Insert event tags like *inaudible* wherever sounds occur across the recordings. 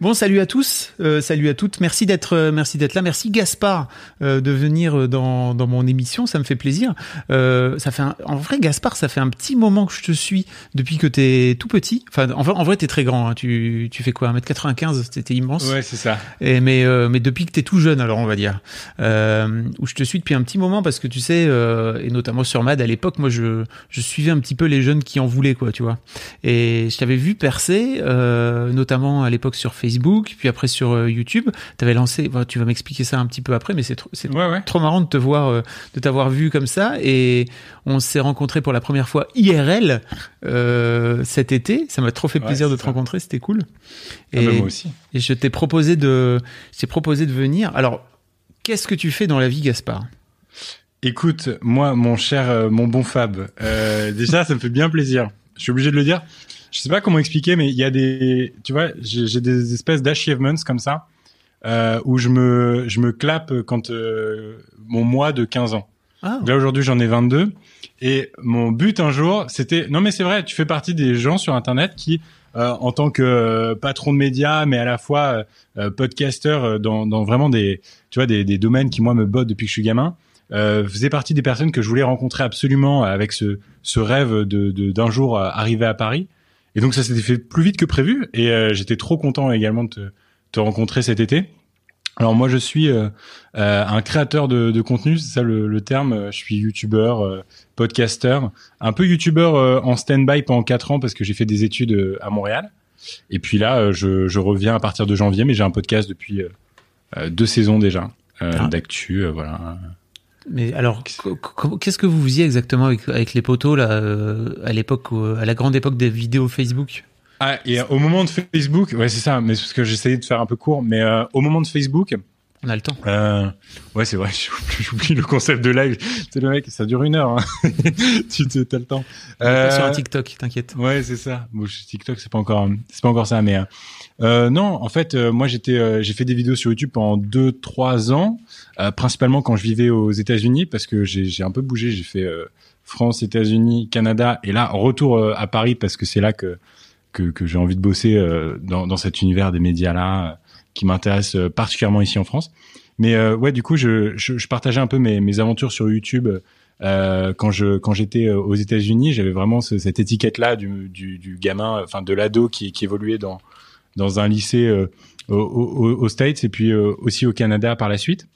Bon, salut à tous, euh, salut à toutes. Merci d'être, euh, merci d'être là. Merci Gaspard euh, de venir euh, dans, dans mon émission, ça me fait plaisir. Euh, ça fait un- en vrai, Gaspard, ça fait un petit moment que je te suis depuis que t'es tout petit. Enfin, en, vrai- en vrai, t'es très grand. hein. Tu, tu fais quoi 1m95 C'était immense. Ouais, c'est ça. Et mais euh, mais depuis que t'es tout jeune, alors on va dire, euh, où je te suis depuis un petit moment parce que tu sais, euh, et notamment sur Mad à l'époque, moi je je suivais un petit peu les jeunes qui en voulaient quoi, tu vois. Et je t'avais vu percer, euh, notamment à l'époque sur Facebook, puis après sur euh, YouTube. T'avais lancé, bon, tu vas m'expliquer ça un petit peu après, mais c'est trop, c'est Ouais, ouais. trop marrant de te voir, euh, de t'avoir vu comme ça. Et on s'est rencontrés pour la première fois IRL euh, cet été. Ça m'a trop fait Ouais, plaisir de te ça. rencontrer, c'était cool. Ah bah, moi aussi. Et je t'ai proposé de, je proposé de venir. Alors, qu'est-ce que tu fais dans la vie, Gaspard? Écoute, moi, mon cher, mon bon Fab, euh, déjà, ça me fait bien plaisir. Je suis obligé de le dire. Je sais pas comment expliquer, mais il y a des, tu vois, j'ai des espèces d'achievements comme ça, euh, où je me, je me clappe quand euh, mon mois de 15 ans. Ah, Là aujourd'hui j'en ai 22 et mon but un jour c'était non mais c'est vrai tu fais partie des gens sur internet qui euh, en tant que euh, patron de médias mais à la fois euh, euh, podcaster euh, dans, dans vraiment des tu vois des, des domaines qui moi me bottent depuis que je suis gamin euh, faisait partie des personnes que je voulais rencontrer absolument avec ce, ce rêve de de- d'un jour arriver à Paris et donc ça s'était fait plus vite que prévu et euh, j'étais trop content également de te, te rencontrer cet été alors moi je suis euh, euh, un créateur de, de contenu, c'est ça le, le terme. Je suis youtubeur, euh, podcasteur, un peu youtubeur euh, en stand-by pendant quatre ans parce que j'ai fait des études euh, à Montréal. Et puis là, je, je reviens à partir de janvier, mais j'ai un podcast depuis deux saisons déjà euh, Ah. d'actu, euh, voilà. Mais alors, qu'est-ce que vous faisiez exactement avec, avec les poteaux là, euh, à l'époque, où- à la grande époque des vidéos Facebook? Ah, et au moment de Facebook, ouais c'est ça, mais c'est parce que j'essayais de faire un peu court, mais euh, au moment de Facebook, On a le temps. Euh, ouais, c'est vrai, *laughs* j'oublie, le concept de live. C'est le mec, ça dure une heure. Hein. *laughs* tu t'as le temps. Pas sur un Euh, TikTok, t'inquiète. Ouais, c'est ça. Bon, TikTok, c'est pas encore, c'est pas encore ça, mais euh, non. En fait, euh, moi, j'étais, euh, j'ai fait des vidéos sur YouTube pendant deux, trois ans, euh, principalement quand je vivais aux États-Unis, parce que j'ai, un peu bougé. J'ai fait euh, France, États-Unis, Canada, et là, retour euh, à Paris parce que c'est là que que, que j'ai envie de bosser dans, dans cet univers des médias là, qui m'intéresse particulièrement ici en France. Mais ouais, du coup, je, je, je partageais un peu mes, mes aventures sur YouTube. Euh, quand je quand j'étais aux États-Unis, j'avais vraiment ce- cette étiquette-là du, du, du gamin, enfin de l'ado qui, qui évoluait dans dans un lycée euh, au- au- aux States et puis euh, aussi au Canada par la suite.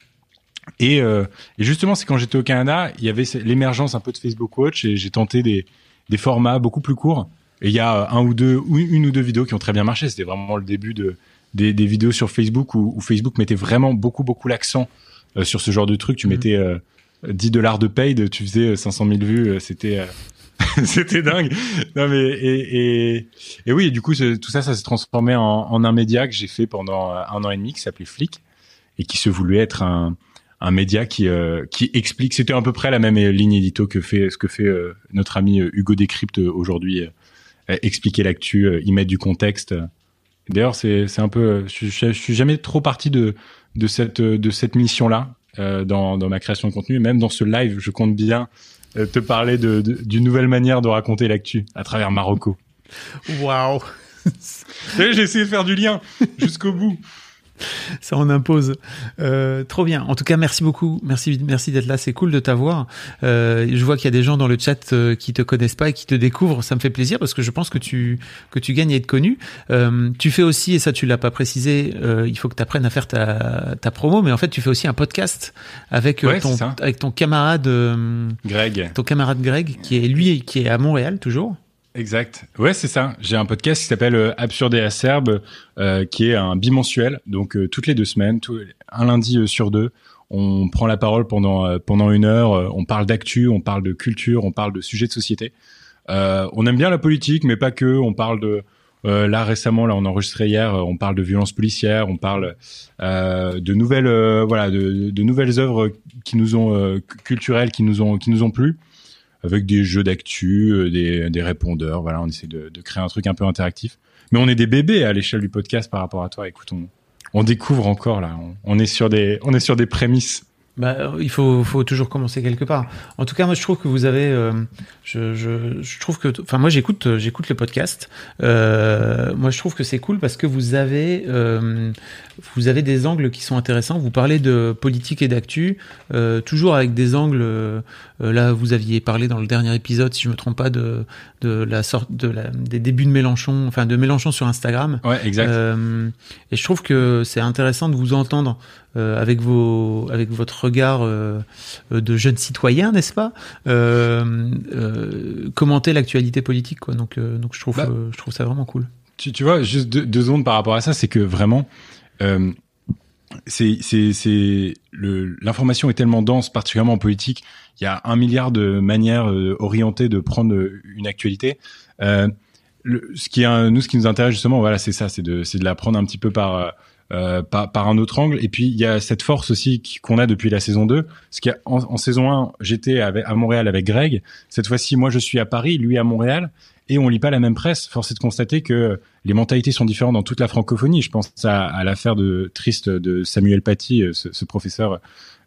Et, euh, et justement, c'est quand j'étais au Canada, il y avait ce- l'émergence un peu de Facebook Watch et j'ai tenté des des formats beaucoup plus courts. Et il y a un ou deux une ou deux vidéos qui ont très bien marché. C'était vraiment le début de des, des vidéos sur Facebook où, où Facebook mettait vraiment beaucoup beaucoup l'accent sur ce genre de truc. Tu Mhm. mettais euh, 10 dollars de paid, tu faisais euh, 500 000 vues, c'était *laughs* c'était dingue. Non mais et et, et oui, du coup tout ça ça s'est transformé en, un média que j'ai fait pendant euh, un an et demi qui s'appelait Flick et qui se voulait être un un média qui euh, qui explique. C'était à peu près la même ligne édito que fait ce que fait euh, notre ami Hugo Décrypte aujourd'hui expliquer l'actu y mettre du contexte. D'ailleurs c'est un peu je, je, je suis jamais trop parti de de cette de cette mission là dans dans ma création de contenu. Même dans ce live je compte bien te parler de de- d'une nouvelle manière de raconter l'actu à travers Marocco. Waouh. *laughs* J'ai essayé de faire du lien jusqu'au bout *laughs* Ça en impose. Euh, trop bien. En tout cas, merci beaucoup. Merci, merci d'être là. C'est cool de t'avoir. Euh, je vois qu'il y a des gens dans le chat euh, qui te connaissent pas et qui te découvrent. Ça me fait plaisir parce que je pense que tu que tu gagnes à être connu. Euh, tu fais aussi, et ça tu l'as pas précisé, euh, il faut que tu apprennes à faire ta, ta promo, mais en fait tu fais aussi un podcast avec euh, Ouais, ton avec ton camarade euh, Greg ton camarade Greg qui est lui qui est à Montréal toujours. Exact. Ouais, c'est ça. J'ai un podcast qui s'appelle euh, Absurde et Acerbe, euh, qui est un bimensuel. Donc euh, toutes les deux semaines, un lundi euh, sur deux, on prend la parole pendant euh, pendant une heure. on parle d'actu, on parle de culture, on parle de sujets de société. On aime bien la politique, mais pas que. On parle de là récemment, là on enregistré hier, on parle de violences policières, on parle de nouvelles, voilà, de, de, nouvelles œuvres qui nous ont culturelles, qui nous ont, qui nous ont plu, avec des jeux d'actu, des, des répondeurs. Voilà, on essaie de, de créer un truc un peu interactif. Mais on est des bébés à l'échelle du podcast par rapport à toi. Écoute, on, on découvre encore là. On, est sur des, on est sur des prémices. Bah, il faut, faut toujours commencer quelque part. En tout cas, moi, je trouve que vous avez, euh, je, je, je, trouve que, enfin, moi, j'écoute, j'écoute le podcast. Euh, moi, je trouve que c'est cool parce que vous avez, euh, vous avez des angles qui sont intéressants. Vous parlez de politique et d'actu, euh, toujours avec des angles. Euh, là, vous aviez parlé dans le dernier épisode, si je me trompe pas, de, de la sorte, de la, des débuts de Mélenchon, enfin, de Mélenchon sur Instagram. Ouais, exact. et je trouve que c'est intéressant de vous entendre euh, avec vos, avec votre regard euh, de jeune citoyen, n'est-ce pas euh, Commenter l'actualité politique, quoi. Donc, donc je trouve, bah, je trouve ça vraiment cool. Tu, tu vois, juste deux, deux secondes par rapport à ça, c'est que vraiment, c'est c'est l'information est tellement dense, particulièrement en politique. Il y a un milliard de manières orientées de prendre une actualité. Euh, le, ce qui est nous, ce qui nous intéresse justement, voilà, c'est ça, c'est de c'est de la prendre un petit peu par euh, par, par, un autre angle. Et puis il y a cette force aussi qu'on a depuis la saison 2. Parce qu'en en, saison 1, j'étais à Montréal avec Greg. Cette fois-ci, moi je suis à Paris, lui à Montréal. Et on lit pas la même presse. Force est de constater que les mentalités sont différentes dans toute la francophonie. Je pense à, à l'affaire de triste de Samuel Paty, euh, ce, ce professeur euh,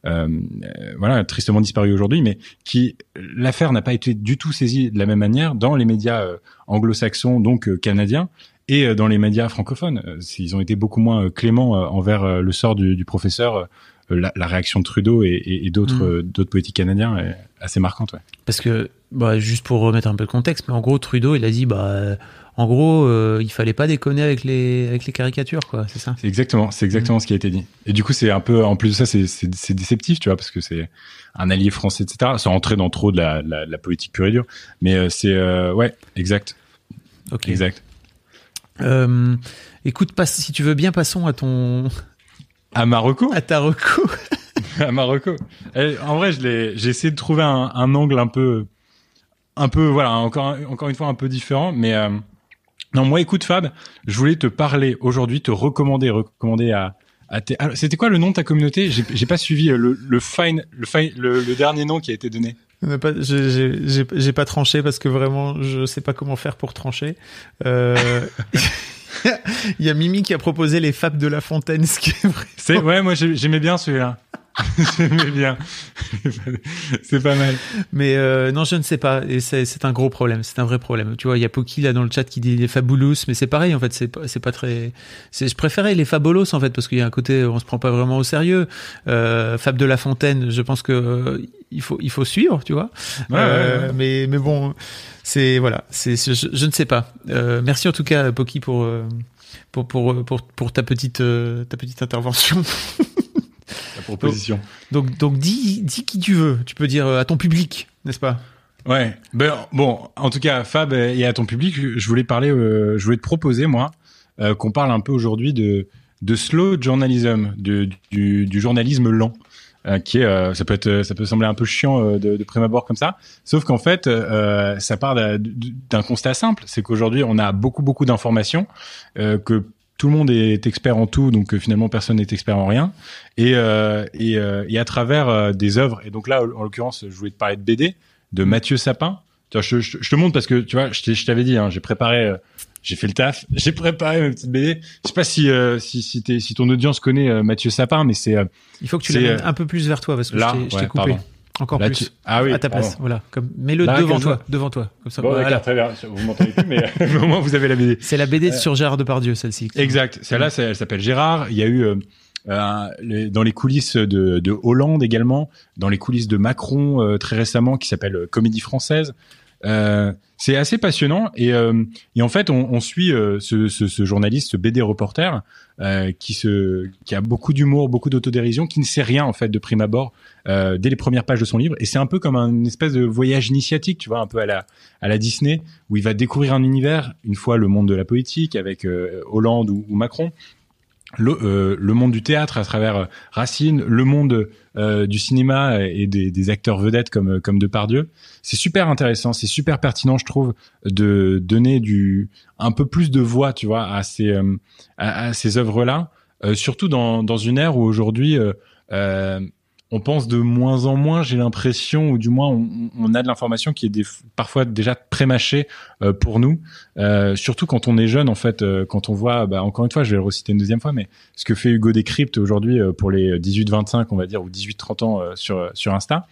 euh, voilà, tristement disparu aujourd'hui, mais qui l'affaire n'a pas été du tout saisie de la même manière dans les médias anglo-saxons, donc canadiens, et euh, dans les médias francophones. Euh, ils ont été beaucoup moins euh, cléments envers le sort du, du professeur. La, la, réaction de Trudeau et, et, d'autres mm. d'autres politiques canadiens est assez marquante. Ouais. Parce que, bah, juste pour remettre un peu le contexte, mais en gros, Trudeau, il a dit, bah, en gros, euh, il fallait pas déconner avec les avec les caricatures, quoi. C'est ça? C'est exactement, c'est exactement mm. ce qui a été dit. Et du coup, c'est un peu, en plus de ça, c'est déceptif, tu vois, parce que c'est un allié français, etc. Sans entrer dans trop de la, la, la politique pure et dure, mais c'est euh, ouais, exact. Ok. Exact. Euh, écoute, passe, si tu veux bien, passons à ton. À Marocco À ta reco. *laughs* à Marocco. Eh, en vrai, j'ai essayé de trouver un, un, angle un peu, un peu, voilà, encore, encore une fois un peu différent, mais euh, non, moi, écoute, Fab, je voulais te parler aujourd'hui, te recommander, recommander à, à tes... c'était quoi le nom de ta communauté? J'ai pas suivi le, le fine, le, fine le, le dernier nom qui a été donné. J'ai pas tranché parce que vraiment, je sais pas comment faire pour trancher. Euh, *laughs* il y a Mimi qui a proposé les Fab de la Fontaine, ce qui est vrai. C'est ouais, moi j'aimais bien celui-là. *laughs* J'aimais bien. c'est pas mal. Mais euh, non, je ne sais pas. Et c'est un gros problème. C'est un vrai problème. Tu vois, il y a Poki là dans le chat qui dit les fabulous, mais c'est pareil en fait. C'est pas, c'est pas très. Je préférais les fabolos en fait parce qu'il y a un côté on se prend pas vraiment au sérieux. Euh, Fab de la Fontaine, je pense que euh, il faut il faut suivre, tu vois. euh, Mais mais bon, c'est voilà. C'est je, je, ne sais pas. Euh, merci en tout cas Poki pour euh, pour pour pour, pour ta petite ta petite intervention. *laughs* proposition. Donc, donc, dis, dis qui tu veux. Tu peux dire euh, à ton public, n'est-ce pas? Ouais. Ben bon, en tout cas, Fab et à ton public, je voulais parler, euh, je voulais te proposer moi euh, qu'on parle un peu aujourd'hui de de slow journalism, de, du, du journalisme lent. qui est, ça peut être, ça peut sembler un peu chiant de, de prime abord comme ça, sauf qu'en fait, ça part d'un constat simple, c'est qu'aujourd'hui on a beaucoup beaucoup d'informations que tout le monde est expert en tout, donc euh, finalement personne n'est expert en rien. Et, euh, et, euh, et, à travers euh, des œuvres, et donc là, en l'occurrence, je voulais te parler de BD, de Mathieu Sapin. Je, je, je te montre parce que tu vois, je t'avais dit, hein, j'ai préparé, j'ai fait le taf, *laughs* j'ai préparé ma petite BD. Je sais pas si si si, si ton audience connaît Mathieu Sapin, mais c'est. Il faut que tu l'amènes un peu plus vers toi parce que je t'ai coupé. Pardon. Encore plus. Ah oui. À ta place. Voilà. Comme, mets-le devant toi. Devant toi. Comme ça. Bon, voilà. très bien. Vous m'entendez plus, mais *laughs* au moins vous avez la BD. C'est la BD sur Gérard Depardieu, celle-ci. Exact. Celle-là, elle s'appelle Gérard. Il y a eu, euh, euh, dans les coulisses de, de, Hollande également, dans les coulisses de Macron euh, très récemment, qui s'appelle Comédie française. Euh, c'est assez passionnant et, euh, et, en fait on, on suit euh, ce, ce, ce, journaliste, ce BD reporter qui se qui a beaucoup d'humour, beaucoup d'autodérision, qui ne sait rien en fait de prime abord dès les premières pages de son livre. Et c'est un peu comme un espèce de voyage initiatique, tu vois, un peu à la à la Disney où il va découvrir un univers une fois le monde de la politique avec Hollande ou, ou Macron le, euh, le monde du théâtre à travers euh, Racine, le monde euh, du cinéma et des, des, acteurs vedettes comme comme Depardieu. C'est super intéressant, c'est super pertinent, je trouve, de donner du un peu plus de voix, tu vois, à ces à, à, ces œuvres-là, surtout dans dans une ère où aujourd'hui on pense de moins en moins, j'ai l'impression, ou du moins on, a de l'information qui est des, parfois déjà prémâchée euh, pour nous, euh, surtout quand on est jeune en fait, euh, quand on voit, bah, encore une fois, je vais le reciter une deuxième fois, mais ce que fait Hugo Décrypte aujourd'hui pour les 18-25, on va dire, ou 18-30 ans sur sur Insta.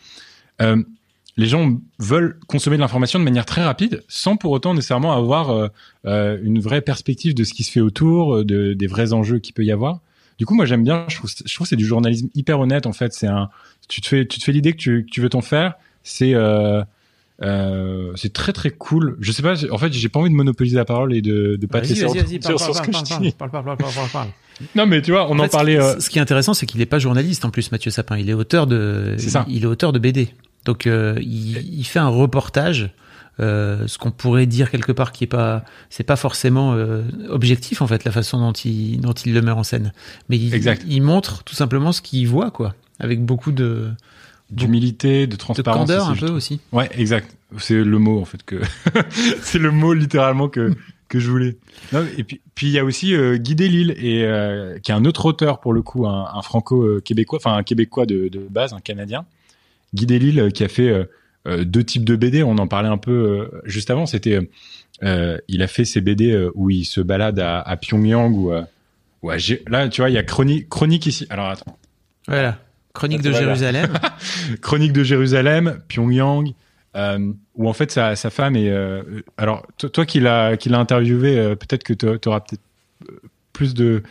les gens veulent consommer de l'information de manière très rapide, sans pour autant nécessairement avoir une vraie perspective de ce qui se fait autour, de, des vrais enjeux qu'il peut y avoir. Du coup, moi, j'aime bien. Je trouve, je trouve c'est du journalisme hyper honnête. En fait, c'est un. Tu te fais, tu te fais l'idée que tu, tu veux t'en faire. C'est euh, euh, c'est très très cool. Je sais pas. En fait, j'ai pas envie de monopoliser la parole et de de pas te laisser sur, ce que je dis. Parle, parle, parle, parle, parle, Non, mais tu vois, on en, parlait. Euh... Ce qui est intéressant, c'est qu'il est pas journaliste en plus, Mathieu Sapin. Il est auteur de. C'est ça. Il, il est auteur de BD. Donc, euh, il, il fait un reportage euh, ce qu'on pourrait dire quelque part qui est pas c'est pas forcément euh, objectif en fait la façon dont il dont il le met en scène. Mais il, il, montre tout simplement ce qu'il voit quoi. Avec beaucoup de d'humilité de transparence de candeur un peu aussi. Ouais exact. C'est le mot en fait que *laughs* c'est le mot littéralement que *laughs* que je voulais. Non, et puis puis il y a aussi euh, Guy Delisle et euh, qui est un autre auteur pour le coup un, un franco québécois enfin un québécois de, de base un canadien. Guy Delisle qui a fait deux types de BD. On en parlait un peu euh, juste avant. C'était, euh, il a fait ses BD où il se balade à, à Pyongyang ou, ou à, là, tu vois, il y a chronique, chronique ici. Alors attends. Voilà. Chronique de Jérusalem. *laughs* Chronique de Jérusalem, Pyongyang, euh, où en fait sa, sa femme est. Euh, alors toi, toi qui l'a qui l'a interviewé, euh, peut-être que tu auras peut-être plus de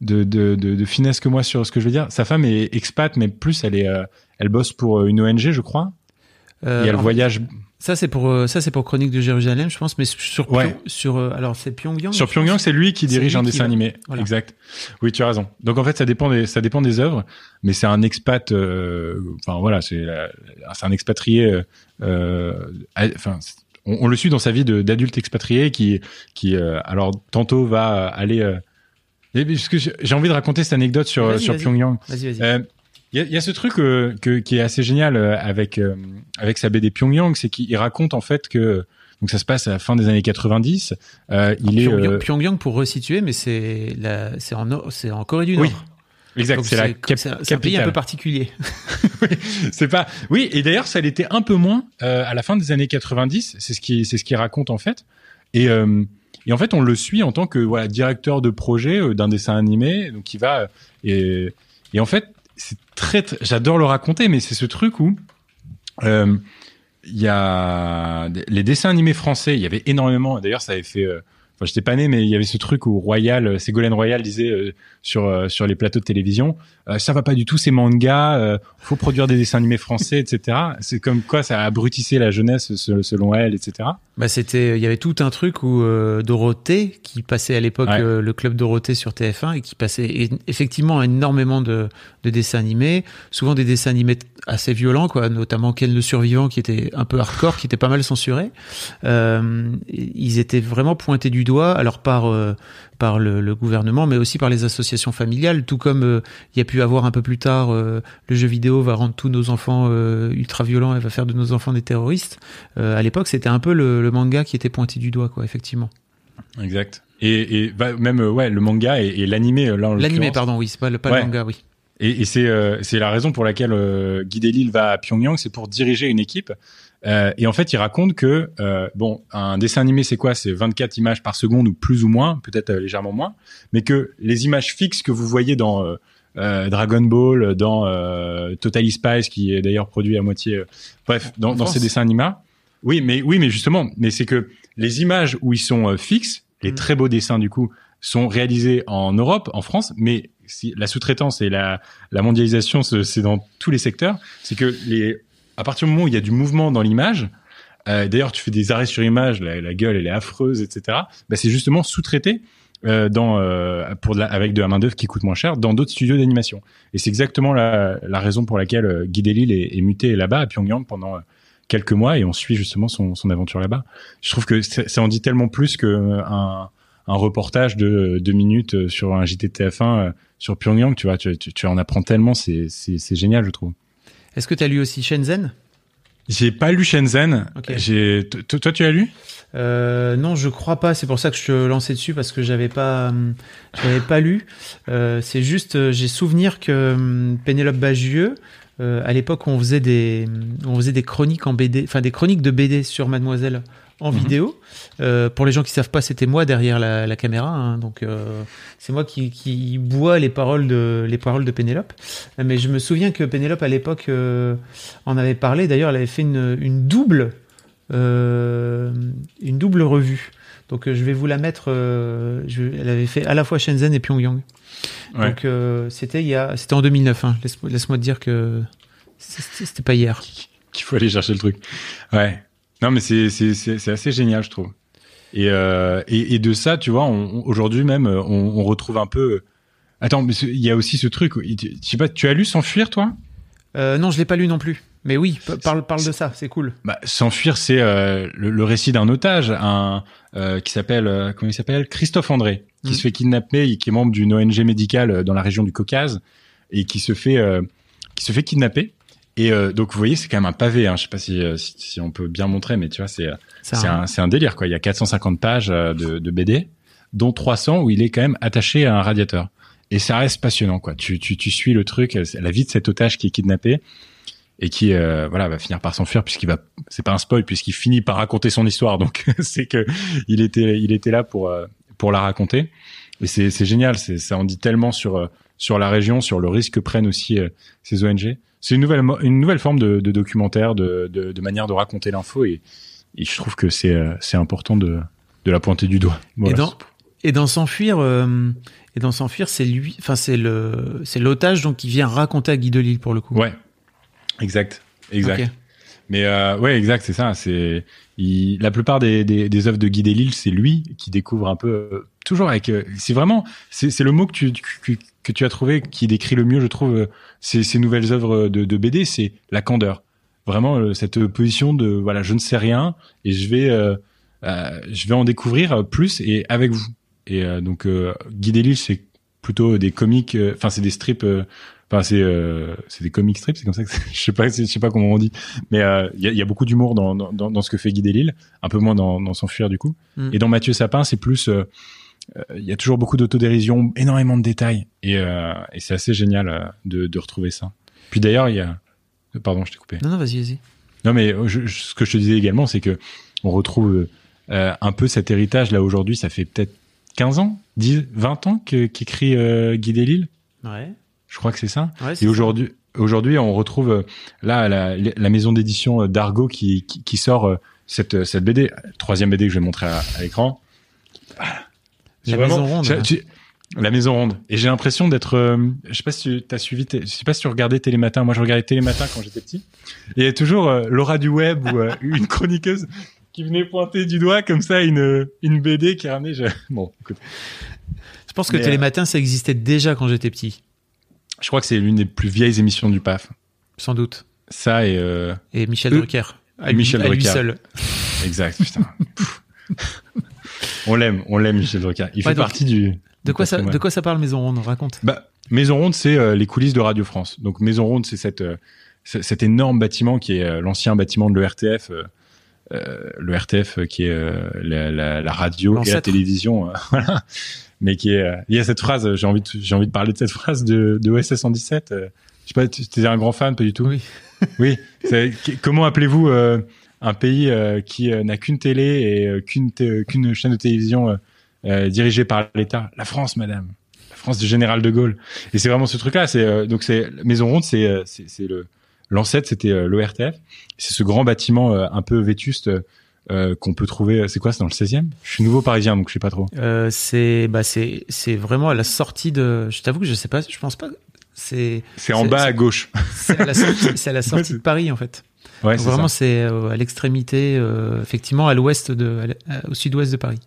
de, de, de de, finesse que moi sur ce que je veux dire. Sa femme est expat, mais plus elle est elle bosse pour une ONG, je crois. Euh, Il y a le voyage. Ça c'est pour euh, ça c'est pour Chronique de Jérusalem, je pense, mais sur sur euh, alors c'est Pyongyang. Sur Pyongyang, c'est lui qui dirige un dessin animé. Exact. Oui, tu as raison. Donc en fait, ça dépend des ça dépend des œuvres, mais c'est un expat. Enfin voilà, c'est c'est un expatrié. Enfin, on, le suit dans sa vie d'adulte expatrié qui qui alors tantôt va aller. j'ai envie de raconter cette anecdote sur sur Pyongyang. Vas-y, vas-y. Il y a, ce truc euh, que, qui est assez génial euh, avec euh, avec sa BD Pyongyang, c'est qu'il raconte en fait que donc ça se passe à la fin des années 90. Euh, il est Pyongyang, Pyongyang pour resituer, mais c'est c'est en c'est en Corée du Nord. Oui. Exact, c'est la c'est un pays un peu particulier. *laughs* oui, c'est pas. Oui, et d'ailleurs, ça l'était un peu moins euh, à la fin des années 90. C'est ce qui, c'est ce qu'il raconte en fait. Et euh, et en fait, on le suit en tant que voilà directeur de projet d'un dessin animé, donc il va et et en fait, c'est très, j'adore le raconter, mais c'est ce truc où euh, il y a les dessins animés français. Il y avait énormément. D'ailleurs, ça avait fait euh, Enfin, j'étais pas né, mais il y avait ce truc où Royal, euh, Ségolène Royal disait euh, sur euh, sur les plateaux de télévision, ça va pas du tout ces mangas, faut produire des dessins animés français, etc. C'est comme quoi ça a abrutissé la jeunesse selon elle, etc. Bah c'était, il y avait tout un truc où Dorothée, qui passait à l'époque le club Dorothée sur TF1 et qui passait effectivement énormément de, de dessins animés, souvent des dessins animés assez violents, quoi, notamment Ken le survivant qui était un peu hardcore, qui était pas mal censuré. ils étaient vraiment pointés du doigt, alors par euh, par le, gouvernement, mais aussi par les associations familiales, tout comme euh, il y a pu avoir un peu plus tard euh, le jeu vidéo va rendre tous nos enfants ultra violents et va faire de nos enfants des terroristes. à l'époque, c'était un peu le, manga qui était pointé du doigt, quoi, effectivement. Exact. Et, et bah, même ouais, le manga et, et l'animé. L'animé, pardon, oui, c'est pas le pas le manga, oui. Et, et c'est c'est la raison pour laquelle Guy Delisle va à Pyongyang, c'est pour diriger une équipe euh, et en fait, il raconte que euh, bon, un dessin animé, c'est quoi? C'est 24 images par seconde ou plus ou moins, peut-être euh, légèrement moins, mais que les images fixes que vous voyez dans euh, euh, Dragon Ball, dans Totally Spice, qui est d'ailleurs produit à moitié, bref, dans, dans ces dessins animés. Oui, mais oui, mais justement, mais c'est que les images où ils sont fixes, les mm. très beaux dessins du coup, sont réalisés en Europe, en France, mais la sous-traitance et la, mondialisation, c'est dans tous les secteurs. C'est que les à partir du moment où il y a du mouvement dans l'image, euh, d'ailleurs tu fais des arrêts sur image, la, gueule elle est affreuse, etc. Bah, c'est justement sous-traité euh, euh, pour avec de la main d'œuvre qui coûte moins cher dans d'autres studios d'animation. Et c'est exactement la, raison pour laquelle Guy Delisle est, muté là-bas à Pyongyang pendant quelques mois et on suit justement son, son aventure là-bas. Je trouve que ça en dit tellement plus que un, un reportage de deux minutes euh, sur un JTTF1 euh, sur Pyongyang, tu vois, tu, tu, tu en apprends tellement, c'est c'est c'est génial, je trouve. Est-ce que tu as lu aussi Shenzhen? J'ai pas lu Shenzhen. J'ai toi tu as lu? Euh, non, je crois pas. C'est pour ça que je te lançais dessus parce que j'avais pas, j'avais pas lu. Euh, c'est juste, euh, j'ai souvenir que Pénélope Bagieux, euh, à l'époque, on faisait des, on faisait des chroniques en BD, enfin des chroniques de BD sur Mademoiselle en Mhm. vidéo. Euh, pour les gens qui savent pas, c'était moi derrière la, la caméra. hein. donc euh, c'est moi qui, qui bois les paroles de les paroles de Pénélope. Mais je me souviens que Pénélope à l'époque euh, en avait parlé. D'ailleurs, elle avait fait une, une double euh, une double revue. Donc euh, je vais vous la mettre. euh, je- elle avait fait à la fois Shenzhen et Pyongyang. Ouais. Donc euh, c'était il y a, c'était en 2009. Hein. Laisse- Laisse-moi te dire que c'était pas hier. qu'il faut aller chercher le truc. Ouais. Non, mais c'est c'est c'est c'est assez génial, je trouve. Et euh, et, et de ça, tu vois, on, on- aujourd'hui même, on, on retrouve un peu. Attends, mais il y a aussi ce truc. Je sais pas, tu as lu S'enfuir, toi? Euh, non, je l'ai pas lu non plus. Mais oui, pa- parle parle de ça. C'est cool. bah, S'enfuir, c'est euh, le, le récit d'un otage, un euh, qui s'appelle euh, comment il s'appelle? Christophe André, qui Mhm. se fait kidnapper, et qui est membre d'une ONG médicale dans la région du Caucase et qui se fait qui se fait kidnapper. Et euh, donc vous voyez, c'est quand même un pavé. Hein. Je sais pas si, euh, si si on peut bien montrer, mais tu vois, c'est c'est un, c'est un délire, quoi. Il y a 450 pages euh, de, de BD, dont 300 où il est quand même attaché à un radiateur. Et ça reste passionnant, quoi. Tu, tu, tu suis le truc, euh, la vie de cet otage qui est kidnappé et qui, euh, voilà, va finir par s'enfuir puisqu'il va, c'est pas un spoil puisqu'il finit par raconter son histoire. Donc, *laughs* c'est que il était, il était là pour, euh, pour la raconter. Et c'est, c'est génial. C'est, ça en dit tellement sur, sur la région, sur le risque que prennent aussi euh, ces ONG. C'est une nouvelle, une nouvelle forme de, de documentaire, de, de, de manière de raconter l'info et, et je trouve que c'est euh, c'est important de de la pointer du doigt. Voilà. Et dans et dans s'enfuir, euh, et dans s'enfuir, c'est lui, enfin c'est le c'est l'otage donc qui vient raconter à Guy Delisle pour le coup. Ouais, exact, exact. Mais euh, ouais, exact, c'est ça. C'est la plupart des, des, des œuvres de Guy Delisle, c'est lui qui découvre un peu euh, toujours avec. euh, c'est vraiment c'est le mot que tu que, que tu as trouvé qui décrit le mieux, je trouve, euh, ces, ces nouvelles œuvres de, de BD, c'est la candeur. Vraiment euh, cette position de voilà, je ne sais rien et je vais euh, euh, je vais en découvrir plus et avec vous. Et euh, donc euh, Guy Delisle, c'est plutôt des comics, euh, enfin c'est des strips. euh, Enfin, c'est euh, c'est des comic strips, c'est comme ça que *laughs* je sais pas, je sais pas comment on dit, mais euh, il y, y a beaucoup d'humour dans, dans, dans, ce que fait Guy Delisle, un peu moins dans, dans s'enfuir du coup. Mm. Et dans Mathieu Sapin, c'est plus, il y a toujours beaucoup d'autodérision, énormément de détails, et, euh, et c'est assez génial euh, de, de retrouver ça. Puis d'ailleurs, il y a, pardon, je t'ai coupé. Non non, vas-y vas-y. Non, mais euh, je- je- ce que je te disais également, c'est que on retrouve euh, un peu cet héritage là aujourd'hui. Ça fait peut-être 15 ans, 10, 20 ans qu'écrit euh, Guy Delisle. Ouais. Je crois que c'est ça. Ouais. Et aujourd'hui, aujourd'hui, on retrouve euh, là la, la maison d'édition euh, d'Argo qui, qui, qui sort euh, cette, cette BD, troisième BD que je vais montrer à, à l'écran. Voilà. La maison ronde. j'ai- tu- la maison ronde. Et j'ai l'impression d'être. euh, je sais pas si tu as suivi. Je sais pas si tu regardais Télématin. Moi, je regardais Télématin quand j'étais petit. Et il y a toujours euh, Laura du web ou euh, une chroniqueuse qui venait pointer du doigt comme ça une une BD qui ramenait. je- Bon, écoute. Je pense que Mais, Télématin ça existait déjà quand j'étais petit, Je crois que c'est l'une des plus vieilles émissions du PAF. sans doute. Ça et euh, Et Michel Drucker. À Michel lui, à lui Drucker. seul. Exact, putain. *laughs* on l'aime, on l'aime, Michel Drucker. Il Ouais, fait donc, partie du. De quoi ça de quoi ça parle Maison Ronde? Raconte. Bah, Maison Ronde, c'est euh, les coulisses de Radio France. Donc Maison Ronde, c'est cette, euh, cet énorme bâtiment qui est euh, l'ancien bâtiment de l'ERTF, le RTF qui est la, la- la radio et la télévision, *laughs* voilà. Mais qui est, il y a cette phrase, j'ai envie, de, j'ai envie de parler de cette phrase de, de OSS 117. euh, je sais pas, tu es un grand fan, pas du tout? Oui. Oui. comment appelez-vous euh, un pays euh, qui euh, n'a qu'une télé et euh, qu'une chaîne de télévision dirigée par l'État La France, madame. La France du général de Gaulle. Et c'est vraiment ce truc-là. C'est donc c'est Maison Ronde, c'est c'est c'est le l'ancêtre, c'était l'ORTF. C'est ce grand bâtiment un peu vétuste euh, qu'on peut trouver. C'est quoi C'est dans le 16e Je suis nouveau parisien, donc je sais pas trop. Euh, c'est bah c'est c'est vraiment à la sortie de. Je t'avoue que je sais pas. Je pense pas. C'est C'est en bas à gauche. c'est à la sortie, c'est à la *laughs* sortie c'est- de Paris en fait. Ouais, Donc vraiment c'est euh, à l'extrémité, euh, effectivement à l'ouest de, à au sud-ouest de Paris.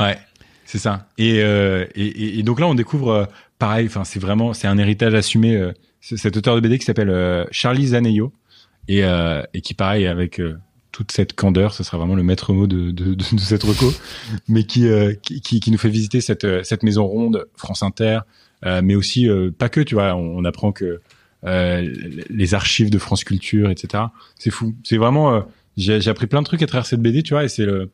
Ouais, c'est ça. Et, euh, et, donc là, on découvre euh, pareil. Enfin, c'est vraiment, c'est un héritage assumé. Euh, cet auteur de BD qui s'appelle Charlie Zaneyo et, et qui pareil avec toute cette candeur, ce sera vraiment le maître mot de, de, de, cette reco, *laughs* mais qui, qui, qui, nous fait visiter cette, cette maison ronde, France Inter, mais aussi pas que, tu vois, on, on apprend que les archives de France Culture, etc. C'est fou. C'est vraiment, j'ai appris plein de trucs à travers cette BD, tu vois, et c'est le,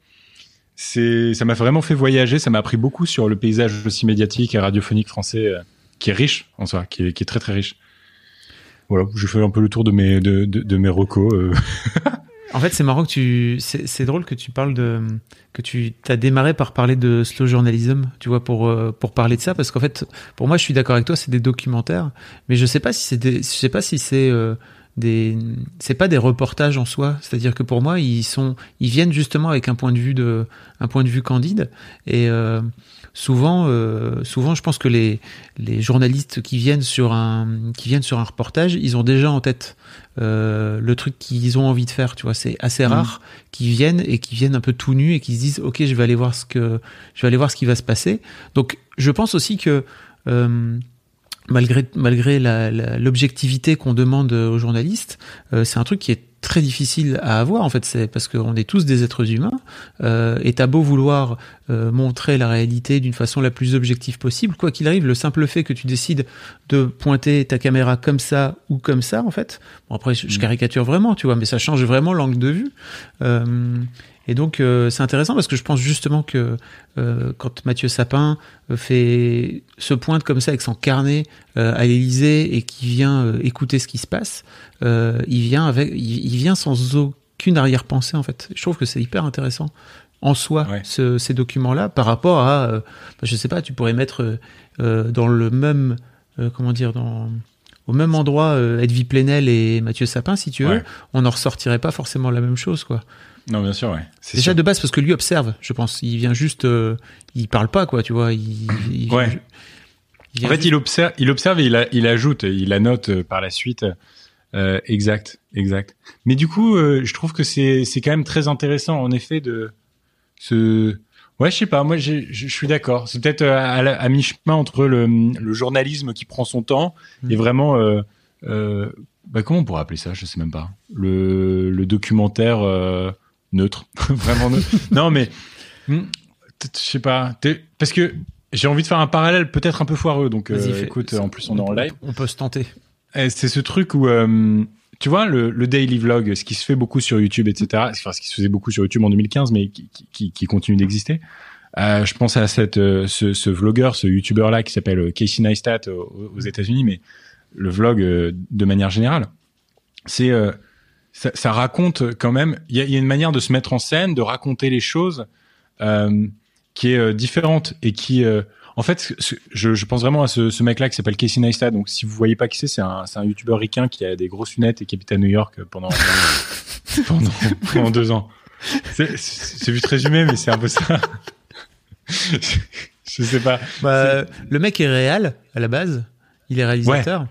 c'est, ça m'a vraiment fait voyager. Ça m'a appris beaucoup sur le paysage aussi médiatique et radiophonique français, euh, qui est riche en soi, qui est, qui est très très riche. Voilà, je fais un peu le tour de mes de, de, de mes recos. *laughs* Euh. En fait, c'est marrant que tu, c'est drôle que tu parles de, que tu as démarré par parler de slow journalism, tu vois, pour euh, pour parler de ça, parce qu'en fait, pour moi, je suis d'accord avec toi, c'est des documentaires, mais je sais pas si c'est, je sais pas si c'est des c'est pas des reportages en soi c'est-à-dire que pour moi ils sont ils viennent justement avec un point de vue de un point de vue candide et euh, souvent euh, souvent je pense que les les journalistes qui viennent sur un qui viennent sur un reportage ils ont déjà en tête euh, le truc qu'ils ont envie de faire tu vois c'est assez mmh. rare qu'ils viennent et qui viennent un peu tout nus et qui se disent ok je vais aller voir ce que je vais aller voir ce qui va se passer donc je pense aussi que malgré malgré l'objectivité qu'on demande aux journalistes, euh, c'est un truc qui est très difficile à avoir en fait c'est parce qu'on est tous des êtres humains euh, et t'as beau vouloir euh, montrer la réalité d'une façon la plus objective possible quoi qu'il arrive le simple fait que tu décides de pointer ta caméra comme ça ou comme ça en fait bon après je, je mmh. caricature vraiment tu vois mais ça change vraiment l'angle de vue euh, et donc euh, c'est intéressant parce que je pense justement que euh, quand Mathieu Sapin euh, fait se pointe comme ça avec son carnet à l'Élysée et qui vient écouter ce qui se passe, il vient avec, il, vient sans aucune arrière-pensée en fait. Je trouve que c'est hyper intéressant en soi ce, ces documents-là par rapport à, bah, je sais pas, tu pourrais mettre dans le même, comment dire, dans au même endroit Edwy Plenel et Mathieu Sapin si tu veux, on n'en ressortirait pas forcément la même chose quoi. Non, bien sûr, ouais. Déjà de base parce que lui observe, je pense. Il vient juste, euh, il parle pas quoi, tu vois. Il, ouais. en fait, il observe, il observe et il, il ajoute, il annote euh, par la suite. Euh, exact, exact. Mais du coup, euh, je trouve que c'est c'est quand même très intéressant, en effet, de ce. Ouais, je sais pas. Moi, je suis d'accord. C'est peut-être à, à mi-chemin entre le, le, journalisme qui prend son temps et mm. vraiment. Euh, bah, comment on pourrait appeler ça? Je sais même pas. Le, le documentaire neutre, *laughs* vraiment neutre. non, mais hmm, je sais pas, parce que j'ai envie de faire un parallèle peut-être un peu foireux. Donc, euh, écoute, en plus on, est en live. On peut se tenter. Eh, c'est ce truc où, euh, tu vois, le, le, daily vlog, ce qui se fait beaucoup sur YouTube, etc. Enfin, ce qui se faisait beaucoup sur YouTube en 2015, mais qui, qui, qui continue d'exister. Euh, je pense à cette, euh, ce, ce vlogueur, ce YouTuber là qui s'appelle Casey Neistat aux, aux États-Unis, mais le vlog de manière générale, c'est ça, ça, raconte quand même. Il y a, y a, une manière de se mettre en scène, de raconter les choses euh, qui est euh, différente et qui, euh, en fait, je, je, pense vraiment à ce, ce mec-là qui s'appelle Casey Neistat. Donc, si vous voyez pas qui c'est, c'est un, c'est un YouTuber ricain qui a des grosses lunettes et qui habite à New York pendant *laughs* pendant, pendant deux ans. C'est, c'est vite résumé, mais c'est un peu ça. *laughs* je sais pas. Bah, le mec est réel à la base. Il est réalisateur.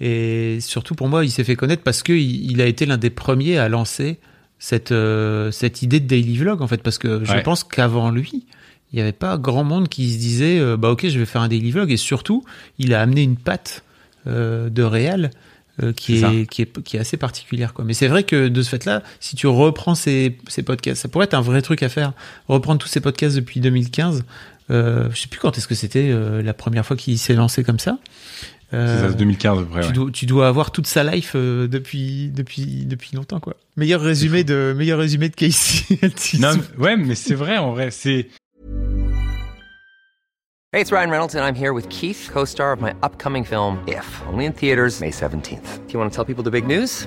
Et surtout pour moi, il s'est fait connaître parce qu'il il a été l'un des premiers à lancer cette, euh, cette idée de daily vlog, en fait, parce que je pense qu'avant lui, il n'y avait pas grand monde qui se disait, euh, bah ok, je vais faire un daily vlog. Et surtout, il a amené une patte euh, de réel qui, est, qui, est, qui est assez particulière. Quoi. Mais c'est vrai que de ce fait-là, si tu reprends ces, ces podcasts, ça pourrait être un vrai truc à faire. Reprendre tous ces podcasts depuis 2015. Euh, je sais plus quand est-ce que c'était la première fois qu'il s'est lancé comme ça. Euh, c'est 2015 tu, dois, tu, dois, avoir toute sa life euh, depuis depuis depuis longtemps quoi. Meilleur résumé de meilleur résumé de Casey. *laughs* non, ouais, mais c'est vrai en vrai, c'est Hey, it's Ryan Reynolds and I'm here with Keith, co-star of my upcoming film If, only in theaters May 17th. Do you want to tell people the big news?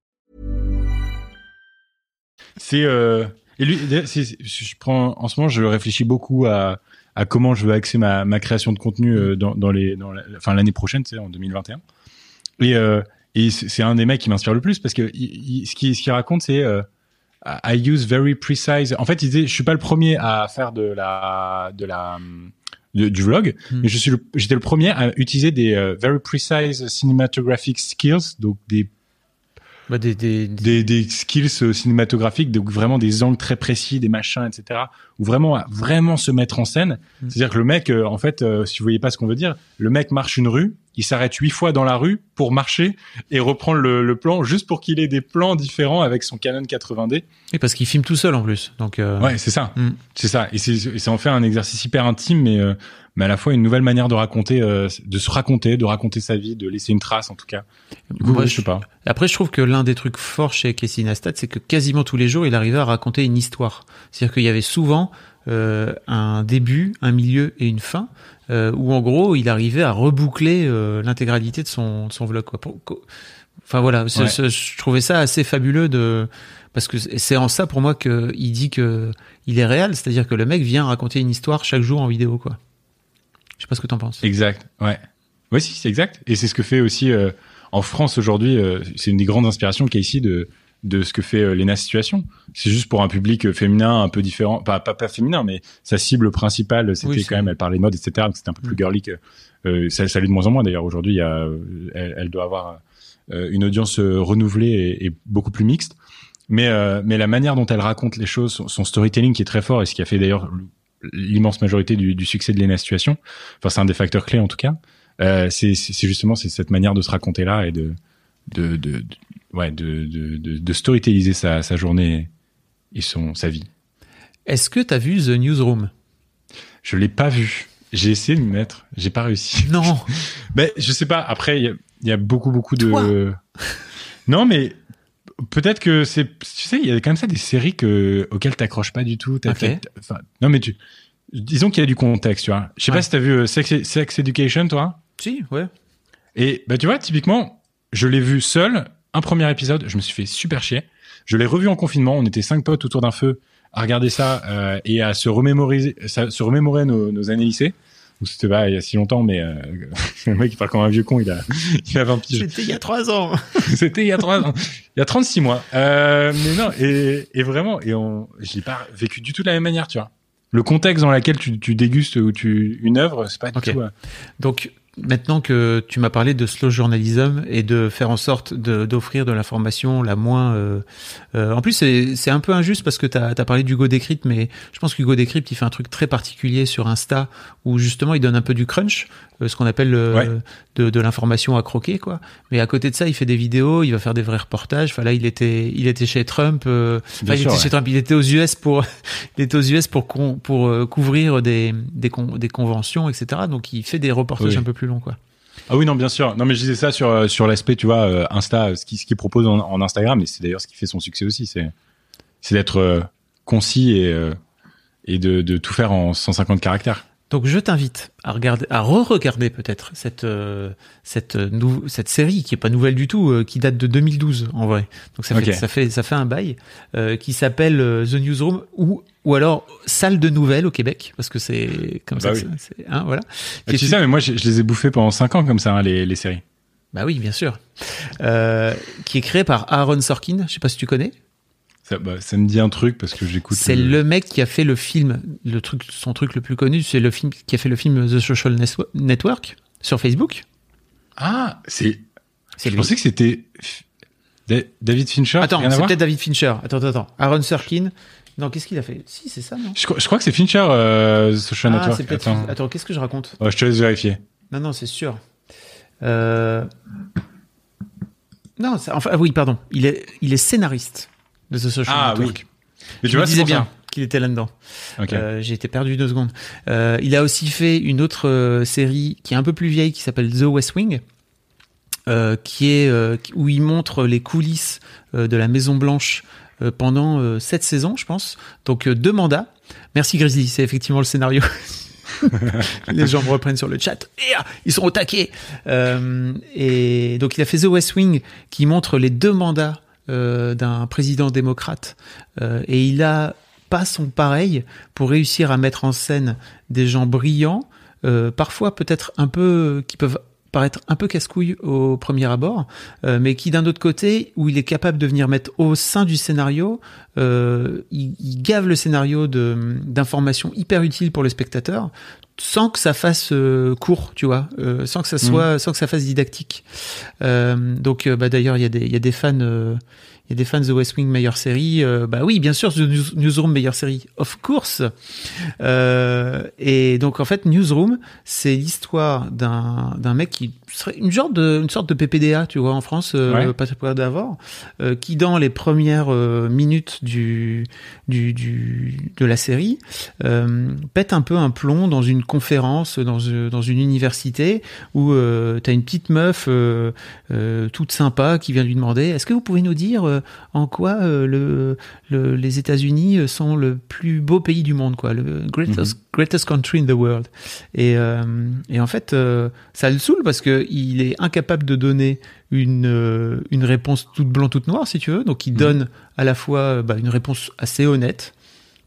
C'est euh, et lui, je prends en ce moment, je réfléchis beaucoup à, à comment je veux axer ma, ma création de contenu euh, dans, dans les, dans la, enfin l'année prochaine, c'est en 2021. Et, euh, et c'est un des mecs qui m'inspire le plus parce que il, il- ce qu'il ce qu'il raconte, c'est euh, I use very precise. En fait, il disait, je suis pas le premier à faire de la, de la, de- du vlog, mais je suis, j'étais le premier à utiliser des euh, very precise cinematographic skills, donc des Bah, des, des, des- skills euh, cinématographiques, donc vraiment des angles très précis, des machins, etc. Ou vraiment, vraiment se mettre en scène. C'est-à-dire que le mec, euh, en fait, euh, si vous voyez pas ce qu'on veut dire, le mec marche une rue, il s'arrête huit fois dans la rue pour marcher et reprendre le, le plan juste pour qu'il ait des plans différents avec son Canon 80D. Oui, parce qu'il filme tout seul en plus. Donc, euh, Ouais, c'est ça. Mm. C'est ça. Et c'est, et c'est en fait un exercice hyper intime, mais, euh, mais à la fois une nouvelle manière de raconter, euh, de se raconter, de raconter sa vie, de laisser une trace en tout cas. Du coup, Moi, je- sais pas. Après, je trouve que l'un des trucs forts chez Casey Neistat, c'est que quasiment tous les jours, il arrivait à raconter une histoire. C'est-à-dire qu'il y avait souvent euh, un début, un milieu et une fin, euh, où en gros, il arrivait à reboucler euh, l'intégralité de son, de son vlog. Quoi. Enfin voilà, Ouais. je trouvais ça assez fabuleux de parce que c'est en ça pour moi que il dit que il est réel, c'est-à-dire que le mec vient raconter une histoire chaque jour en vidéo quoi. Je sais pas ce que t'en penses. Exact, ouais. Ouais, si, c'est exact. Et c'est ce que fait aussi euh, en France aujourd'hui. euh, c'est une des grandes inspirations qu'il y a ici de de ce que fait euh, Lena Situation. C'est juste pour un public féminin un peu différent, pas pas, pas féminin, mais sa cible principale, c'était Oui, quand même, elle parlait de mode, etc. Donc c'était un peu plus Mm. girly que ça, ça l'est de moins en moins d'ailleurs. Aujourd'hui, elle, elle doit avoir une audience renouvelée et, et beaucoup plus mixte. Mais mais la manière dont elle raconte les choses, son, son storytelling qui est très fort et ce qui a fait d'ailleurs l'immense majorité du, du succès de Lena Situation. Enfin, c'est un des facteurs clés en tout cas. Euh, c'est justement c'est cette manière de se raconter là et de de, de, de- ouais de de, de, de storytelliser sa, sa journée et son sa vie. Est-ce que t'as vu The Newsroom? Je l'ai pas vu. J'ai essayé de m'y mettre, j'ai pas réussi. *laughs* *laughs* Non. Ben je sais pas. Après il y a, il y a beaucoup beaucoup de. Toi non mais peut-être que c'est tu sais il y a quand même ça des séries que auxquelles t'accroches pas du tout. T'as- Ok. t'as- enfin, non mais tu disons qu'il y a du contexte tu vois. Je sais Ouais. pas si t'as vu euh, Sex, Sex Education toi? Si, ouais. Et bah tu vois, typiquement, je l'ai vu seul, un premier épisode, je me suis fait super chier. Je l'ai revu en confinement, on était cinq potes autour d'un feu à regarder ça euh, et à se remémoriser, se remémorer nos, nos années lycée. Donc, C'était pas il y a si longtemps, mais euh, *laughs* le mec il parle comme un vieux con, il a, *laughs* il a 20 piges. C'était il y a trois ans. *laughs* C'était il y a trois ans. Il y a 36 mois. Euh, mais non, et, et vraiment, et on, je l'ai pas vécu du tout de la même manière, tu vois. Le contexte dans lequel tu, tu dégustes ou tu, une œuvre, c'est pas du tout. euh, Donc, maintenant que tu m'as parlé de slow journalism et de faire en sorte d'offrir de, l'information la moins... euh, euh, en plus, c'est un peu injuste parce que tu as, parlé d'Hugo Décrypte, mais je pense qu'Hugo Décrypte, il fait un truc très particulier sur Insta où justement il donne un peu du crunch, euh, ce qu'on appelle euh, Ouais. de, de l'information à croquer, quoi. Mais à côté de ça, il fait des vidéos, il va faire des vrais reportages. Enfin là, il était, il était chez Trump. euh, enfin, il sûr, était ouais. chez Trump. Il était aux US pour, *laughs* il était aux US pour con- pour couvrir des des, con- des conventions, etc. Donc il fait des reportages Oui. un peu plus longs, quoi. Ah oui, non, bien sûr. Non, mais je disais ça sur euh, l'aspect, tu vois, euh, Insta, euh, ce qu'il ce propose en, Instagram, et c'est d'ailleurs ce qui fait son succès aussi, c'est c'est d'être concis et de tout faire en 150 caractères. Donc je t'invite à regarder, à re-regarder peut-être cette euh, cette nou- cette série qui est pas nouvelle du tout, euh, qui date de 2012 en vrai. Donc ça fait ça fait ça fait un bail euh, qui s'appelle euh, The Newsroom ou ou alors salle de nouvelles au Québec parce que c'est comme Bah ça. oui. c'est- hein, voilà. Tu sais mais moi, je, je les ai bouffés pendant 5 ans comme ça, hein, les, les séries. Bah oui, bien sûr. Euh, qui est créé par Aaron Sorkin. Je sais pas si tu connais. Ça, bah, ça me dit un truc parce que j'écoute. C'est le mec qui a fait le film, le truc, son truc le plus connu, c'est le film qui a fait le film The Social Network sur Facebook. Ah, c'est. Je lui. pensais que c'était David Fincher. Attends, c'est peut-être David Fincher. Attends, attends, attends. Aaron Sorkin. Non, qu'est-ce qu'il a fait? Si, c'est ça, non? Je, crois- je crois que c'est Fincher, euh, Social Ah, Network. Attends, Attends, qu'est-ce que je raconte? Je te laisse vérifier. Non, non, c'est sûr. Euh... Non, enfin, ah oui, pardon. Il est, il est scénariste de The Social Ah oui. Network. Mais Je me c'est disais bien qu'il était là-dedans. Euh, J'ai été perdu deux secondes. Euh, il a aussi fait une autre euh, série qui est un peu plus vieille qui s'appelle The West Wing, qui est où il montre les coulisses de la Maison Blanche pendant sept saisons, je pense. Donc deux mandats. Merci Grizzly, c'est effectivement le scénario. *laughs* les gens me reprennent sur le chat. Et, ah, ils sont au taquet. Euh, et donc il a fait The West Wing, qui montre les deux mandats d'un président démocrate. Euh, et il a pas son pareil pour réussir à mettre en scène des gens brillants, euh, parfois peut-être un peu qui peuvent paraître un peu casse-couille au premier abord, euh, mais qui d'un autre côté, où il est capable de venir mettre au sein du scénario, euh, il, il gave le scénario de d'informations hyper utiles pour le spectateur, sans que ça fasse euh, court, tu vois, euh, sans que ça soit, sans que ça fasse didactique. Euh, donc, euh, bah, d'ailleurs, il y a des, il y a des fans. Il y a des fans de West Wing meilleure série. Euh, bah oui, bien sûr, The News- Newsroom meilleure série, of course. Euh, et donc en fait, Newsroom, c'est l'histoire d'un d'un mec qui serait une sorte de une sorte de PPDA, tu vois, en France, euh, Ouais. pas pas d'avant, euh, qui dans les premières minutes du du, du de la série pète un peu un plomb dans une conférence dans une- dans une université où euh, t'as une petite meuf toute sympa qui vient lui demander est-ce que vous pouvez nous dire en quoi euh, le, le- les États-Unis euh, sont le plus beau pays du monde quoi le greatest greatest country in the world. Et euh, et en fait euh, ça le saoule parce que il est incapable de donner une euh, une réponse toute blanc toute noire si tu veux. Donc il donne à la fois euh, bah, une réponse assez honnête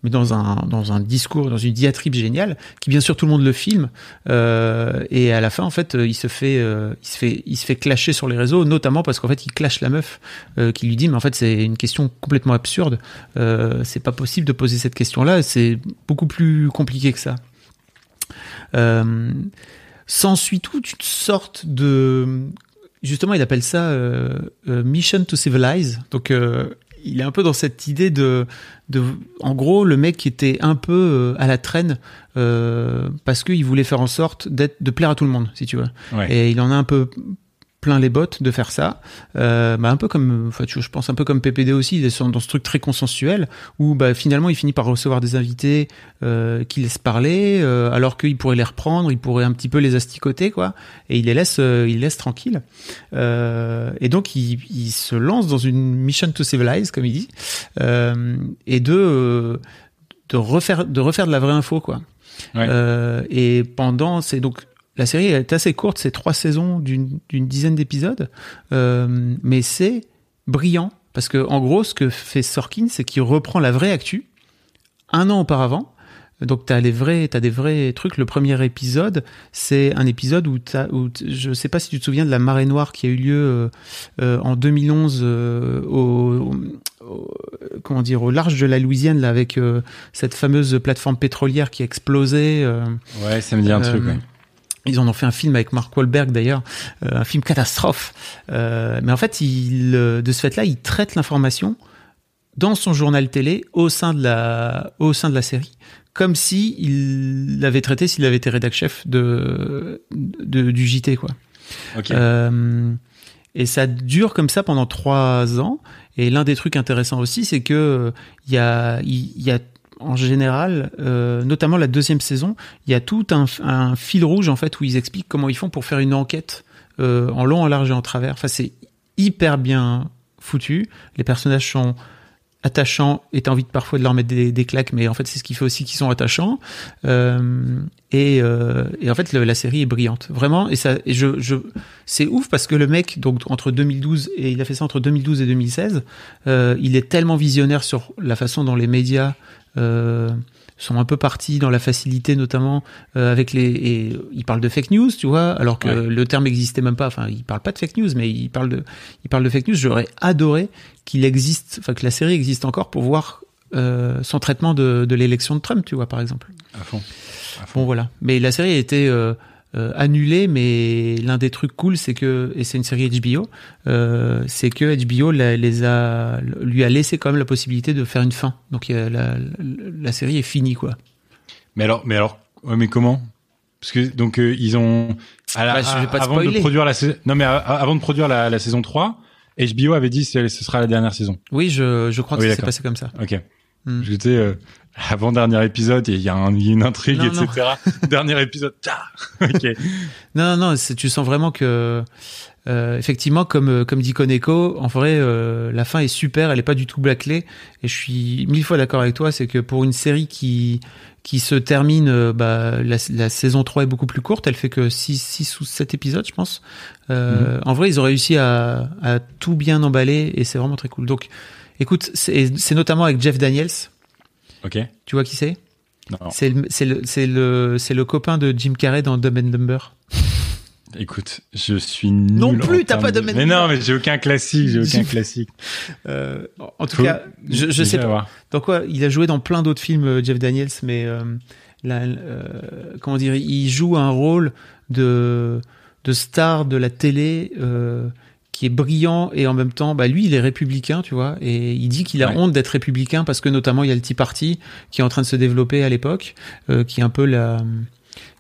mais dans un dans un discours, dans une diatribe géniale, qui bien sûr tout le monde le filme, euh, et à la fin en fait euh, il se fait euh, il se fait il se fait clasher sur les réseaux, notamment parce qu'en fait il clash la meuf qui lui dit mais en fait c'est une question complètement absurde, c'est pas possible de poser cette question là, c'est beaucoup plus compliqué que ça. S'ensuit toute une sorte de justement il appelle ça mission to civilize donc il est un peu dans cette idée de, de en gros le mec était un peu euh, à la traîne euh, parce qu'il voulait faire en sorte d'être de plaire à tout le monde si tu veux Ouais. et il en a un peu plein les bottes de faire ça. Euh, bah un peu comme enfin je pense un peu comme PPD aussi il est sur- dans ce truc très consensuel où bah finalement il finit par recevoir des invités euh, qui laissent parler euh, alors qu'il pourrait les reprendre il pourrait un petit peu les asticoter quoi. Et il les laisse il laisse tranquilles. Et donc il, il se lance dans une mission to civilize comme il dit et de de refaire de refaire de la vraie info quoi. Ouais. et pendant, c'est donc la série elle est assez courte, c'est trois saisons d'une dizaine d'épisodes, euh, mais c'est brillant parce que en gros, ce que fait Sorkin, c'est qu'il reprend la vraie actu un an auparavant. Donc t'as les vrais, t'as des vrais trucs. Le premier épisode, c'est un épisode où t'as, où je sais pas si tu te souviens de la marée noire qui a eu lieu euh, euh, en 2011 euh, au, au- comment dire au large de la Louisiane là avec euh, cette fameuse plateforme pétrolière qui a explosé. euh, Ouais, ça me dit un truc. ouais. Ils en ont fait un film avec Mark Wahlberg d'ailleurs, euh, un film catastrophe. Euh, mais en fait, il, euh, de ce fait-là, il traite l'information dans son journal télé au sein de la, au sein de la série, comme si il l'avait traité s'il avait été rédac chef de, de- du JT quoi. Ok. Euh, et ça dure comme ça pendant trois ans. Et l'un des trucs intéressants aussi, c'est que euh, il y a, il y a en général, euh, notamment la deuxième saison, il y a tout un, fil rouge en fait où ils expliquent comment ils font pour faire une enquête euh, en long, en large et en travers. Enfin, c'est hyper bien foutu. Les personnages sont attachants et t'as envie parfois de leur mettre des, des claques, mais en fait c'est ce qui fait aussi qu'ils sont attachants. Euh, et, en fait la série est brillante, vraiment. Et ça, c'est ouf parce que le mec, donc entre 2012 et il a fait ça entre 2012 et 2016, euh, il est tellement visionnaire sur la façon dont les médias sont un peu partis dans la facilité, notamment euh, avec les. Et il parle de fake news, tu vois, alors que Ouais. le terme n'existait même pas. Enfin, il parle pas de fake news, mais il parle de, il parle de fake news. J'aurais adoré qu'il existe, enfin que la série existe encore pour voir euh, son traitement de, de l'élection de Trump, tu vois, par exemple. À fond. À fond. Bon voilà. Mais la série a été euh, euh, annulée, mais l'un des trucs cool, c'est que et c'est une série HBO, euh, c'est que HBO la- les a lui a laissé quand même la possibilité de faire une fin. Donc la, la, la série est finie quoi. Mais alors, mais alors, ouais, mais comment? Parce que donc euh, ils ont à la- Bah, je vais pas avant de produire la sais- non mais avant de produire la, saison 3, HBO avait dit que ce sera la dernière saison. Oui, je, je crois que Oui, ça s'est passé comme ça. Ok. Hmm. J'étais, *laughs* euh, avant dernier épisode, il y, a y une intrigue, Non, non. etc. *laughs* dernier épisode, ta *laughs* ok. Non, non, non, tu sens vraiment que, euh, effectivement, comme euh, comme dit Koneko, en vrai, euh, la fin est super, elle est pas du tout bâclée, et je suis mille fois d'accord avec toi, c'est que pour une série qui qui se termine, euh, bah, la, la saison 3 est beaucoup plus courte, elle fait que 6, 6 ou 7 épisodes, je pense. Euh, En vrai, ils ont réussi à, à tout bien emballer, et c'est vraiment très cool. Donc, écoute, c'est c'est notamment avec Jeff Daniels, Ok. tu vois qui c'est. C'est le, le, le, le copain de Jim Carrey dans Dumb and Dumber. *laughs* Écoute, je suis nul. Non plus, t'as pas de Mais non, mais j'ai aucun classique, j'ai aucun classique. *laughs* Euh, en tout Faut- cas, je, je sais pas. Dans quoi Il a joué dans plein d'autres films, euh, Jeff Daniels, mais euh, là, euh, comment dire Il joue un rôle de de star de la télé qui est brillant et en même temps, bah lui, il est républicain, tu vois, et il dit qu'il a Ouais. honte d'être républicain parce que notamment il y a le Tea Party qui est en train de se développer à l'époque, euh, qui est un peu la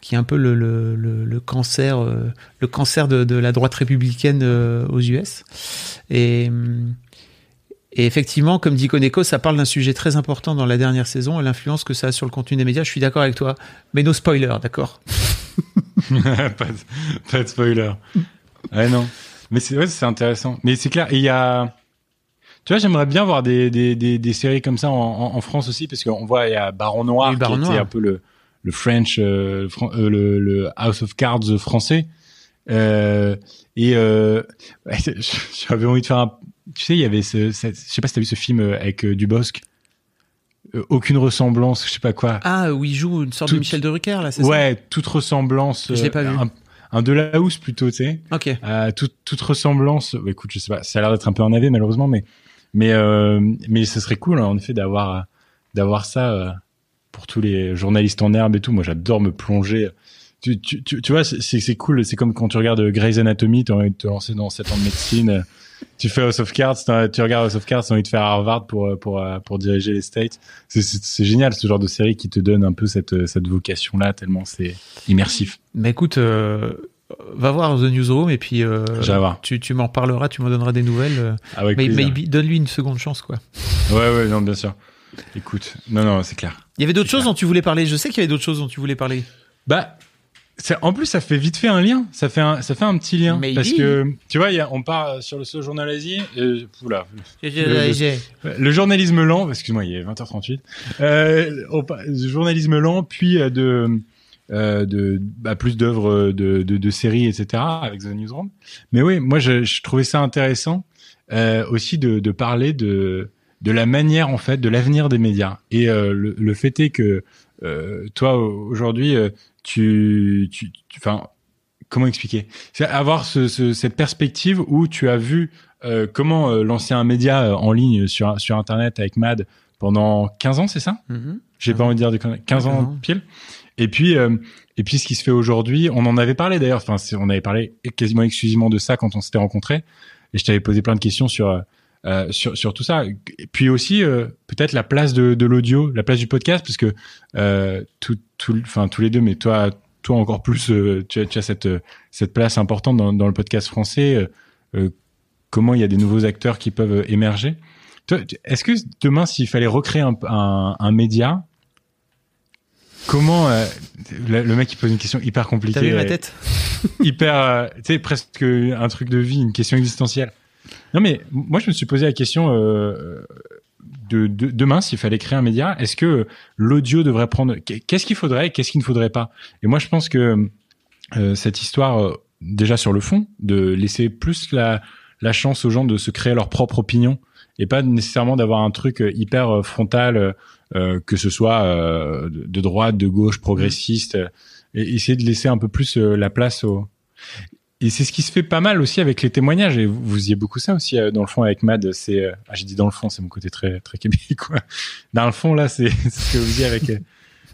qui est un peu le, le, le, le cancer euh, le cancer de, de la droite républicaine euh, aux US et et effectivement, comme dit Koneko, ça parle d'un sujet très important dans la dernière saison, l'influence que ça a sur le contenu des médias. Je suis d'accord avec toi, mais nos spoilers, d'accord *laughs* pas, de, pas de spoiler. Ouais, non. Mais c'est ouais, c'est intéressant. Mais c'est clair. Et il y a. Tu vois, j'aimerais bien voir des, des, des, des séries comme ça en, en, en France aussi, parce qu'on voit, il y a Baron Noir, Oui, Baron qui était Noir. un peu le, le French, euh, euh, le, le House of Cards français. Euh, et euh, ouais, *laughs* j'avais envie de faire un. Tu sais, il y avait ce. ce- je sais pas si t'as vu ce film avec Dubosc. Aucune ressemblance, je sais pas quoi. Ah, où il joue une sorte de Michel de Drucker, là, c'est ça? Ouais, toute ressemblance. Je l'ai pas vu. Un, un de la housse plutôt, tu sais. Ok. Euh, toute, toute ressemblance. bah, écoute, je sais pas, ça a l'air d'être un peu en AV malheureusement, mais mais euh, mais ce serait cool hein, en effet d'avoir d'avoir ça euh, pour tous les journalistes en herbe et tout. Moi, j'adore me plonger. Tu, tu, tu, tu vois, c'est c'est cool. C'est comme quand tu regardes Grey's Anatomy, tu as envie de te lancer dans 7 ans de médecine. Tu fais House of Cards, t'as- tu regardes House of Cards, tu as envie de faire Harvard pour euh, pour euh, pour diriger les States. C'est- génial ce genre de série qui te donne un peu cette cette vocation là tellement c'est immersif. Mais écoute, euh, va voir The Newsroom et puis euh, tu, tu m'en parleras, tu m'en donneras des nouvelles. euh, Avec mais maybe- donne-lui une seconde chance, quoi. Ouais, ouais, non, bien sûr. Écoute, non, non, c'est clair. Il y avait d'autres choses dont tu voulais parler. Je sais qu'il y avait d'autres choses dont tu voulais parler. Bah, en plus, ça fait vite fait un lien. Ça fait un, ça fait un petit lien. Maybe. Parce que, tu vois, y a, on part sur le journal Asie. Euh, oula, Le- journalisme lent, excuse-moi, il est 20h38. Euh, on le journalisme lent, puis euh, de, euh, de bah, plus d'œuvres de, de, de séries, etc. avec The Newsroom. Mais oui, moi, je, je trouvais ça intéressant euh, aussi de, de parler de de la manière en fait de l'avenir des médias. Et euh, le, le fait est que euh, toi aujourd'hui, euh, tu, tu, enfin, comment expliquer? C'est avoir ce, ce- cette perspective où tu as vu euh, comment euh, lancer un média euh, en ligne sur sur internet avec Mad pendant 15 ans, c'est ça? Mhm. J'ai pas envie de dire de conneries. 15 ans pile. Et puis euh, et puis ce qui se fait aujourd'hui, on en avait parlé d'ailleurs. Enfin, on avait parlé quasiment exclusivement de ça quand on s'était rencontrés. Et je t'avais posé plein de questions sur euh, sur sur tout ça. Et puis aussi euh, peut-être la place de de l'audio, la place du podcast, parce que euh, tout tout enfin tous les deux, mais toi toi encore plus, euh, tu as tu as cette cette place importante dans dans le podcast français. euh, comment il y a des nouveaux acteurs qui peuvent émerger? Est-ce que demain, s'il fallait recréer un, un, un média, comment euh, le, le mec qui pose une question hyper compliquée, T'as vu ma tête? hyper, euh, tu sais, presque un truc de vie, une question existentielle. Non, mais moi, je me suis posé la question euh, de, de demain, s'il fallait créer un média, est-ce que l'audio devrait prendre Qu'est-ce qu'il faudrait et Qu'est-ce qu'il ne faudrait pas? Et moi, je pense que euh, cette histoire, euh, déjà sur le fond, de laisser plus la, la chance aux gens de se créer leur propre opinion et pas nécessairement d'avoir un truc euh, hyper euh, frontal, euh, que ce soit euh, de droite, de gauche, progressiste, et essayer de laisser un peu plus la place au. Et c'est ce qui se fait pas mal aussi avec les témoignages. Et vous, vous faisiez beaucoup ça aussi euh, dans le fond avec Mad. C'est, euh, ah, j'ai dit dans le fond, c'est mon côté très très *laughs* québécois. Dans le fond là, *laughs* c'est ce que vous disiez avec. euh,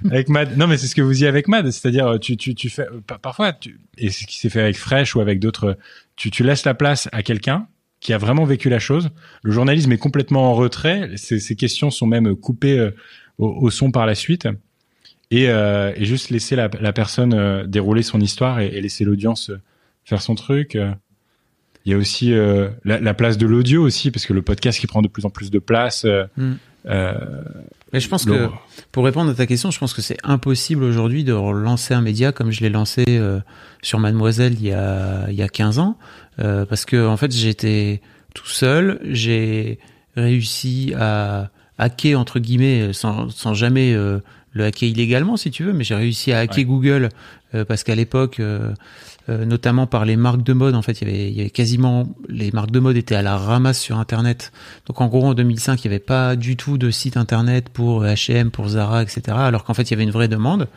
avec Mad, non mais c'est ce que vous disiez avec Mad, c'est-à-dire tu tu tu fais par- parfois et c'est ce qui s'est fait avec Fresh ou avec d'autres, tu tu laisses la place à quelqu'un qui a vraiment vécu la chose. Le journalisme est complètement en retrait, ces, questions sont même coupées au, son par la suite et, juste laisser la, personne dérouler son histoire et, laisser l'audience faire son truc. euh. Il y a aussi euh, la, la place de l'audio aussi parce que le podcast qui prend de plus en plus de place. euh, Mm. euh, Mais je pense que pour répondre à ta question, je pense que c'est impossible aujourd'hui de relancer un média comme je l'ai lancé sur Mademoiselle il y a il y a 15 ans parce que en fait j'étais tout seul, j'ai réussi à hacker entre guillemets sans, sans jamais euh, le hacker illégalement si tu veux, mais j'ai réussi à hacker Google euh, parce qu'à l'époque euh, euh, notamment par les marques de mode. En fait, il y, avait, quasiment les marques de mode étaient à la ramasse sur Internet. Donc en gros, en 2005, il n'y avait pas du tout de site Internet pour H&M, pour Zara, etc. Alors qu'en fait, il y avait une vraie demande.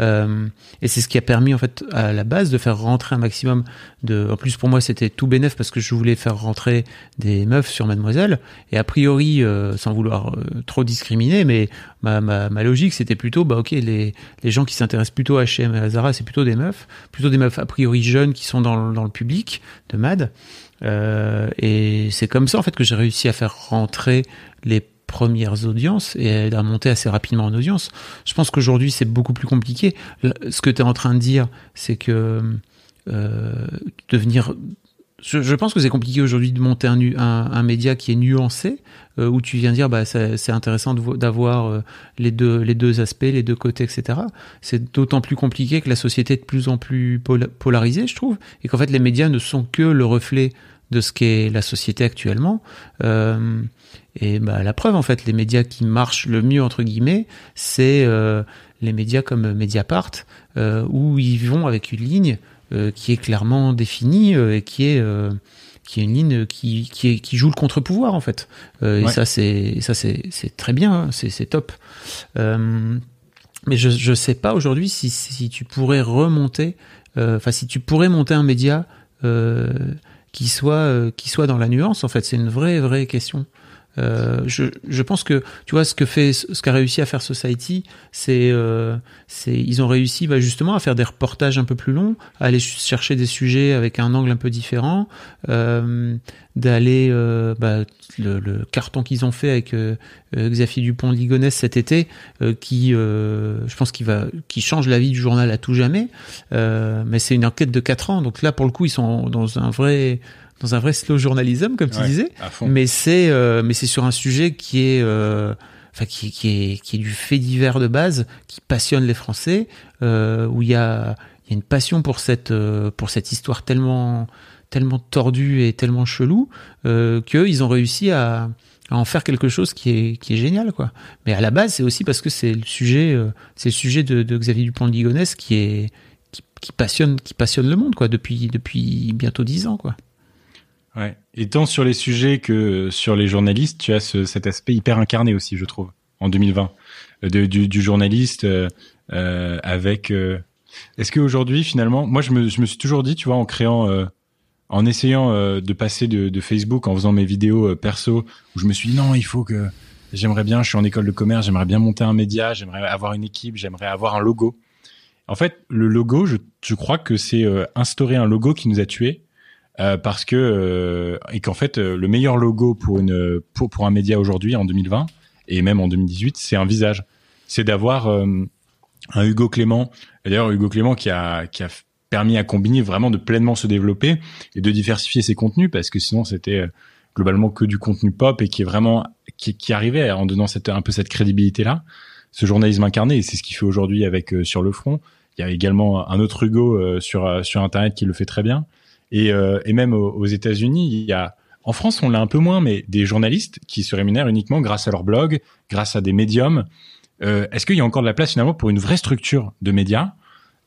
Euh, et c'est ce qui a permis en fait à la base de faire rentrer un maximum de. En plus, pour moi, c'était tout bénéf parce que je voulais faire rentrer des meufs sur Mademoiselle. Et a priori, euh, sans vouloir euh, trop discriminer, mais ma, ma, logique, c'était plutôt, bah ok, les, les gens qui s'intéressent plutôt à H&M et à c'est plutôt des meufs, plutôt des meufs a priori jeunes qui sont dans, dans le public de MAD. Et c'est comme ça en fait que j'ai réussi à faire rentrer les premières audiences et à monter assez rapidement en audience. Je pense qu'aujourd'hui c'est beaucoup plus compliqué. Ce que tu es en train de dire, c'est que euh, devenir je, pense que c'est compliqué aujourd'hui de monter un, média qui est nuancé, euh, où tu viens dire bah c'est intéressant d'avoir euh, les deux les deux aspects, les deux côtés, etc. C'est d'autant plus compliqué que la société est de plus en plus polarisée, je trouve, et qu'en fait les médias ne sont que le reflet de ce qu'est la société actuellement. Et bah, la preuve, en fait, les médias qui marchent le mieux, entre guillemets, c'est euh, les médias comme Mediapart, euh, où ils vont avec une ligne euh, qui est clairement définie euh, et qui est qui est une ligne qui, qui, est, qui joue le contre-pouvoir en fait. Euh, ouais. Et ça c'est ça c'est c'est très bien, hein, c'est c'est top. Euh, mais je je sais pas aujourd'hui si si tu pourrais remonter, enfin si tu pourrais monter un média qui soit qui soit dans la nuance en fait. C'est une vraie vraie question. Euh, je, je, pense que tu vois ce que fait ce qu'a réussi à faire Society, c'est euh, c'est ils ont réussi bah, justement à faire des reportages un peu plus longs, à aller chercher des sujets avec un angle un peu différent, euh, d'aller euh, bah, le, le, carton qu'ils ont fait avec euh, Xavier Dupont de Ligonnès cet été, qui je pense qu'il va qui change la vie du journal à tout jamais, mais c'est une enquête de quatre ans, donc là pour le coup ils sont dans un vrai dans un vrai slow journalisme, comme tu ouais, disais. Mais c'est euh, mais c'est sur un sujet qui est euh, enfin qui, qui est qui est du fait divers de base, qui passionne les Français, euh, où il y a il y a une passion pour cette pour cette histoire tellement tellement tordue et tellement chelou euh, qu'ils ont réussi à, à en faire quelque chose qui est qui est génial quoi. Mais à la base, c'est aussi parce que c'est le sujet c'est le sujet de, de Xavier Dupont de Ligonnès qui est qui, qui passionne qui passionne le monde quoi depuis depuis bientôt dix ans quoi. Ouais. Et tant sur les sujets que sur les journalistes, tu as ce, cet aspect hyper incarné aussi, je trouve, en 2020, de, du, du, journaliste euh, euh, avec. Euh... Est-ce qu'aujourd'hui, finalement, moi, je me, je me suis toujours dit, tu vois, en créant, euh, en essayant euh, de passer de, de, Facebook, en faisant mes vidéos perso, où je me suis dit non, il faut que j'aimerais bien, je suis en école de commerce, j'aimerais bien monter un média, j'aimerais avoir une équipe, j'aimerais avoir un logo. En fait, le logo, je, je crois que c'est instaurer un logo qui nous a tués euh, parce que euh, et qu'en fait euh, le meilleur logo pour une pour, pour un média aujourd'hui en 2020 et même en 2018 c'est un visage. C'est d'avoir euh, un Hugo Clément. D'ailleurs Hugo Clément qui a qui a permis à Combini vraiment de pleinement se développer et de diversifier ses contenus parce que sinon c'était globalement que du contenu pop et qui est vraiment qui, qui arrivait en donnant cette un peu cette crédibilité là ce journalisme incarné et c'est ce qu'il fait aujourd'hui avec sur le front. Il y a également un autre Hugo sur sur internet qui le fait très bien et, euh, et même aux, aux États-Unis, il y a en France, on l'a un peu moins, mais des journalistes qui se rémunèrent uniquement grâce à leur blog, grâce à des médiums. Euh, Est-ce qu'il y a encore de la place finalement pour une vraie structure de médias?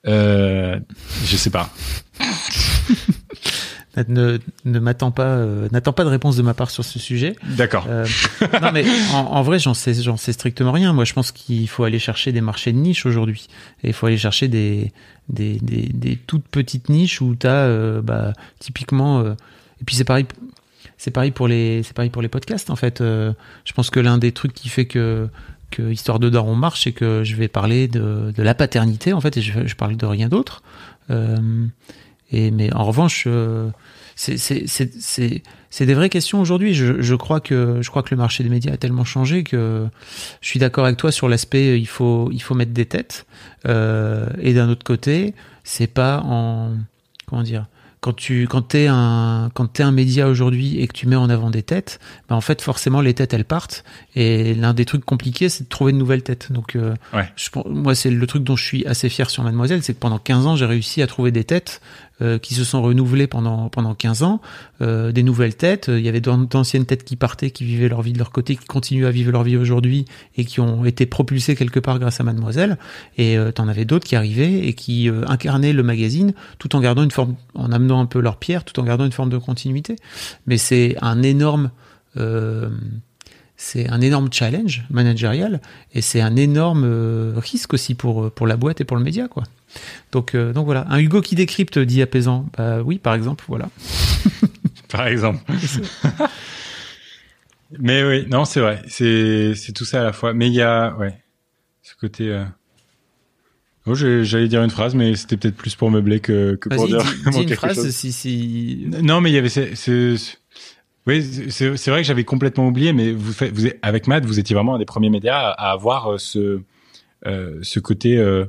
Euh, Je sais pas. Ne, ne m'attends pas, euh, n'attends pas de réponse de ma part sur ce sujet. D'accord. Euh, non mais en, en vrai, j'en sais, j'en sais strictement rien. Moi, je pense qu'il faut aller chercher des marchés de niche aujourd'hui, et il faut aller chercher des des, des, des toutes petites niches où tu as euh, bah, typiquement. Euh, et puis c'est pareil. C'est pareil pour les, c'est pareil pour les podcasts en fait. Euh, je pense que l'un des trucs qui fait que que Histoire de Daron marche, c'est que je vais parler de, de la paternité en fait, et je, je parle de rien d'autre. Et mais en revanche, c'est des vraies questions aujourd'hui. Je, je, crois que je crois que le marché des médias a tellement changé que je suis d'accord avec toi sur l'aspect il faut il faut mettre des têtes. Euh, et d'un autre côté, c'est pas en comment dire quand tu quand t'es un quand t'es un média aujourd'hui et que tu mets en avant des têtes, bah en fait forcément les têtes elles partent et l'un des trucs compliqués c'est de trouver de nouvelles têtes. Donc euh, Ouais. je, moi c'est le truc dont je suis assez fier sur Mademoiselle, c'est que pendant 15 ans j'ai réussi à trouver des têtes euh, qui se sont renouvelées pendant pendant 15 ans, euh, des nouvelles têtes. Il y avait d'an- d'anciennes têtes qui partaient, qui vivaient leur vie de leur côté, qui continuent à vivre leur vie aujourd'hui et qui ont été propulsées quelque part grâce à Mademoiselle. Et euh, t'en avais d'autres qui arrivaient et qui euh, incarnaient le magazine tout en gardant une forme, en amenant un peu leur pierre, tout en gardant une forme de continuité. Mais c'est un énorme, euh, c'est un énorme challenge managérial et c'est un énorme euh, risque aussi pour pour la boîte et pour le média quoi. Donc euh, donc voilà, un Hugo qui décrypte dit apaisant. Bah oui, par exemple, voilà. *laughs* par exemple. *laughs* Mais oui, non, c'est vrai. C'est c'est tout ça à la fois. Mais il y a ouais ce côté. euh, Oh, j'allais dire une phrase, mais c'était peut-être plus pour meubler que, que pour dire dis, une phrase chose. si si Non, mais il y avait ce, ce- ce- oui, c'est vrai que j'avais complètement oublié, mais vous avec Matt, vous étiez vraiment un des premiers médias à, avoir euh, ce euh, ce côté euh,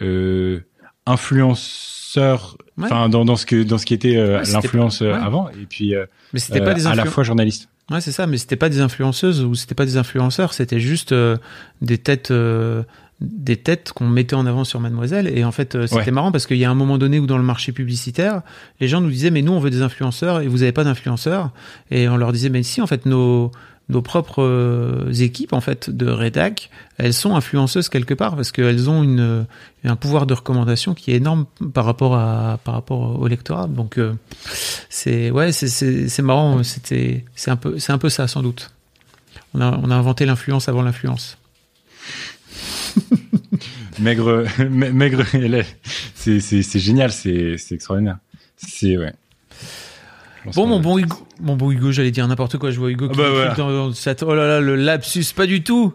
euh, influenceur, Ouais. enfin dans, dans ce que dans ce qui était Ouais, l'influence ouais. avant, et puis mais c'était pas des à la fois journaliste. Ouais, c'est ça, mais c'était pas des influenceuses ou c'était pas des influenceurs, c'était juste des têtes des têtes qu'on mettait en avant sur Mademoiselle. Et en fait euh, c'était Ouais. marrant parce qu'il y a un moment donné où dans le marché publicitaire, les gens nous disaient mais nous on veut des influenceurs et vous avez pas d'influenceurs. Et on leur disait mais si en fait nos nos propres euh, équipes en fait de rédac, elles sont influenceuses quelque part parce qu'elles ont une un pouvoir de recommandation qui est énorme par rapport à par rapport au lectorat. Donc euh, c'est ouais c'est c'est c'est marrant. C'était c'est un peu c'est un peu ça sans doute. On a on a inventé l'influence avant l'influence *laughs* Maigre, ma- maigre, élève. c'est génial, c'est extraordinaire. C'est ouais. Bon mon bon Hugo mon bon Hugo j'allais dire n'importe quoi je vois Hugo Ah qui bah dans, dans cette- oh là là le lapsus pas du tout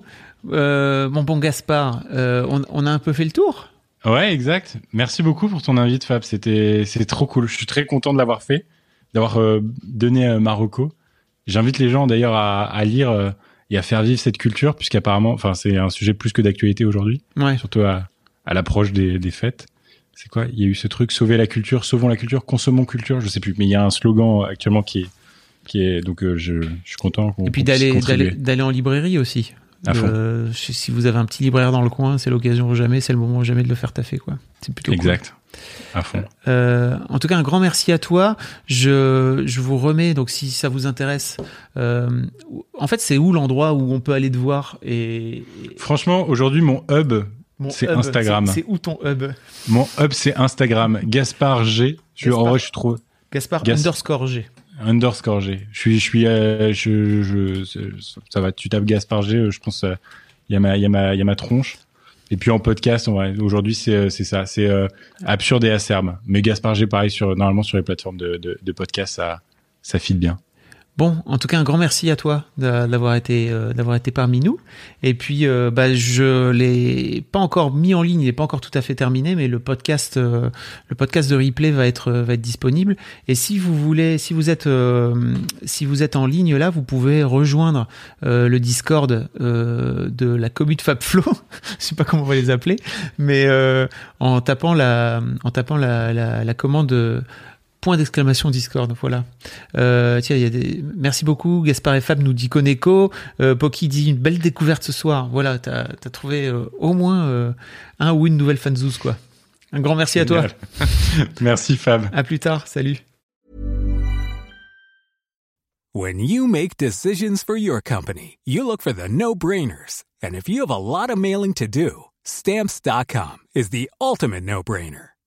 euh, mon bon Gaspard euh, on, on a un peu fait le tour? Ouais, exact. Merci beaucoup pour ton invite, Fab. C'était, c'est trop cool. Je suis très content de l'avoir fait, d'avoir euh, donné euh, Marocco. J'invite les gens d'ailleurs à, à lire et à faire vivre cette culture, puisqu'apparemment, enfin, c'est un sujet plus que d'actualité aujourd'hui, ouais surtout à, à l'approche des, des fêtes. C'est quoi? Il y a eu ce truc sauver la culture, sauvons la culture, consommons culture. Je sais plus, mais il y a un slogan actuellement qui est, qui est donc euh, je, je suis content. qu'on- et puis d'aller d'aller d'aller en librairie aussi. Euh, si vous avez un petit libraire dans le coin c'est l'occasion ou jamais c'est le moment ou jamais de le faire taffer quoi c'est plutôt. Exact. Euh, en tout cas, un grand merci à toi. Je, je vous remets, donc si ça vous intéresse, euh, en fait, c'est où l'endroit où on peut aller te voir et, Franchement, aujourd'hui, mon hub, C'est Instagram. C'est où ton hub? Mon hub, c'est Instagram. Gaspard G. Je suis, en Gaspard. vrai, je suis trop, Gaspard Gas- underscore G. Underscore G. Je suis, je suis, euh, je, ça va. Tu tapes Gaspard G, je pense, il y a ma, il y a ma, il y a ma tronche. Et puis en podcast, aujourd'hui, c'est, euh, c'est ça, c'est euh, absurde et acerbe. Mais Gaspard G, pareil sur, normalement sur les plateformes de podcast, ça, ça fit bien. Bon, en tout cas, un grand merci à toi d'a- d'avoir été euh, d'avoir été parmi nous. Et puis, euh, bah, je l'ai pas encore mis en ligne, il n'est pas encore tout à fait terminé, mais le podcast euh, le podcast de replay va être va être disponible. Et si vous voulez, si vous êtes si vous êtes en ligne là, vous pouvez rejoindre le Discord de la commu de Fabflow. *laughs* je sais pas comment on va les appeler, mais en tapant la en tapant la la, la commande. Point d'exclamation Discord, voilà. Euh, tiens, il y a des. Merci beaucoup. Gaspard et Fab nous dit Coneco. Euh, Poki dit une belle découverte ce soir. Voilà, t'as as trouvé euh, au moins euh, un ou une nouvelle fanzouz, quoi. Un grand merci à toi. Génial. *laughs* Merci Fab. À plus tard. Salut. When you make decisions for your company, you look for the no-brainers. And if you have a lot of mailing to do, stamps.com is the ultimate no-brainer.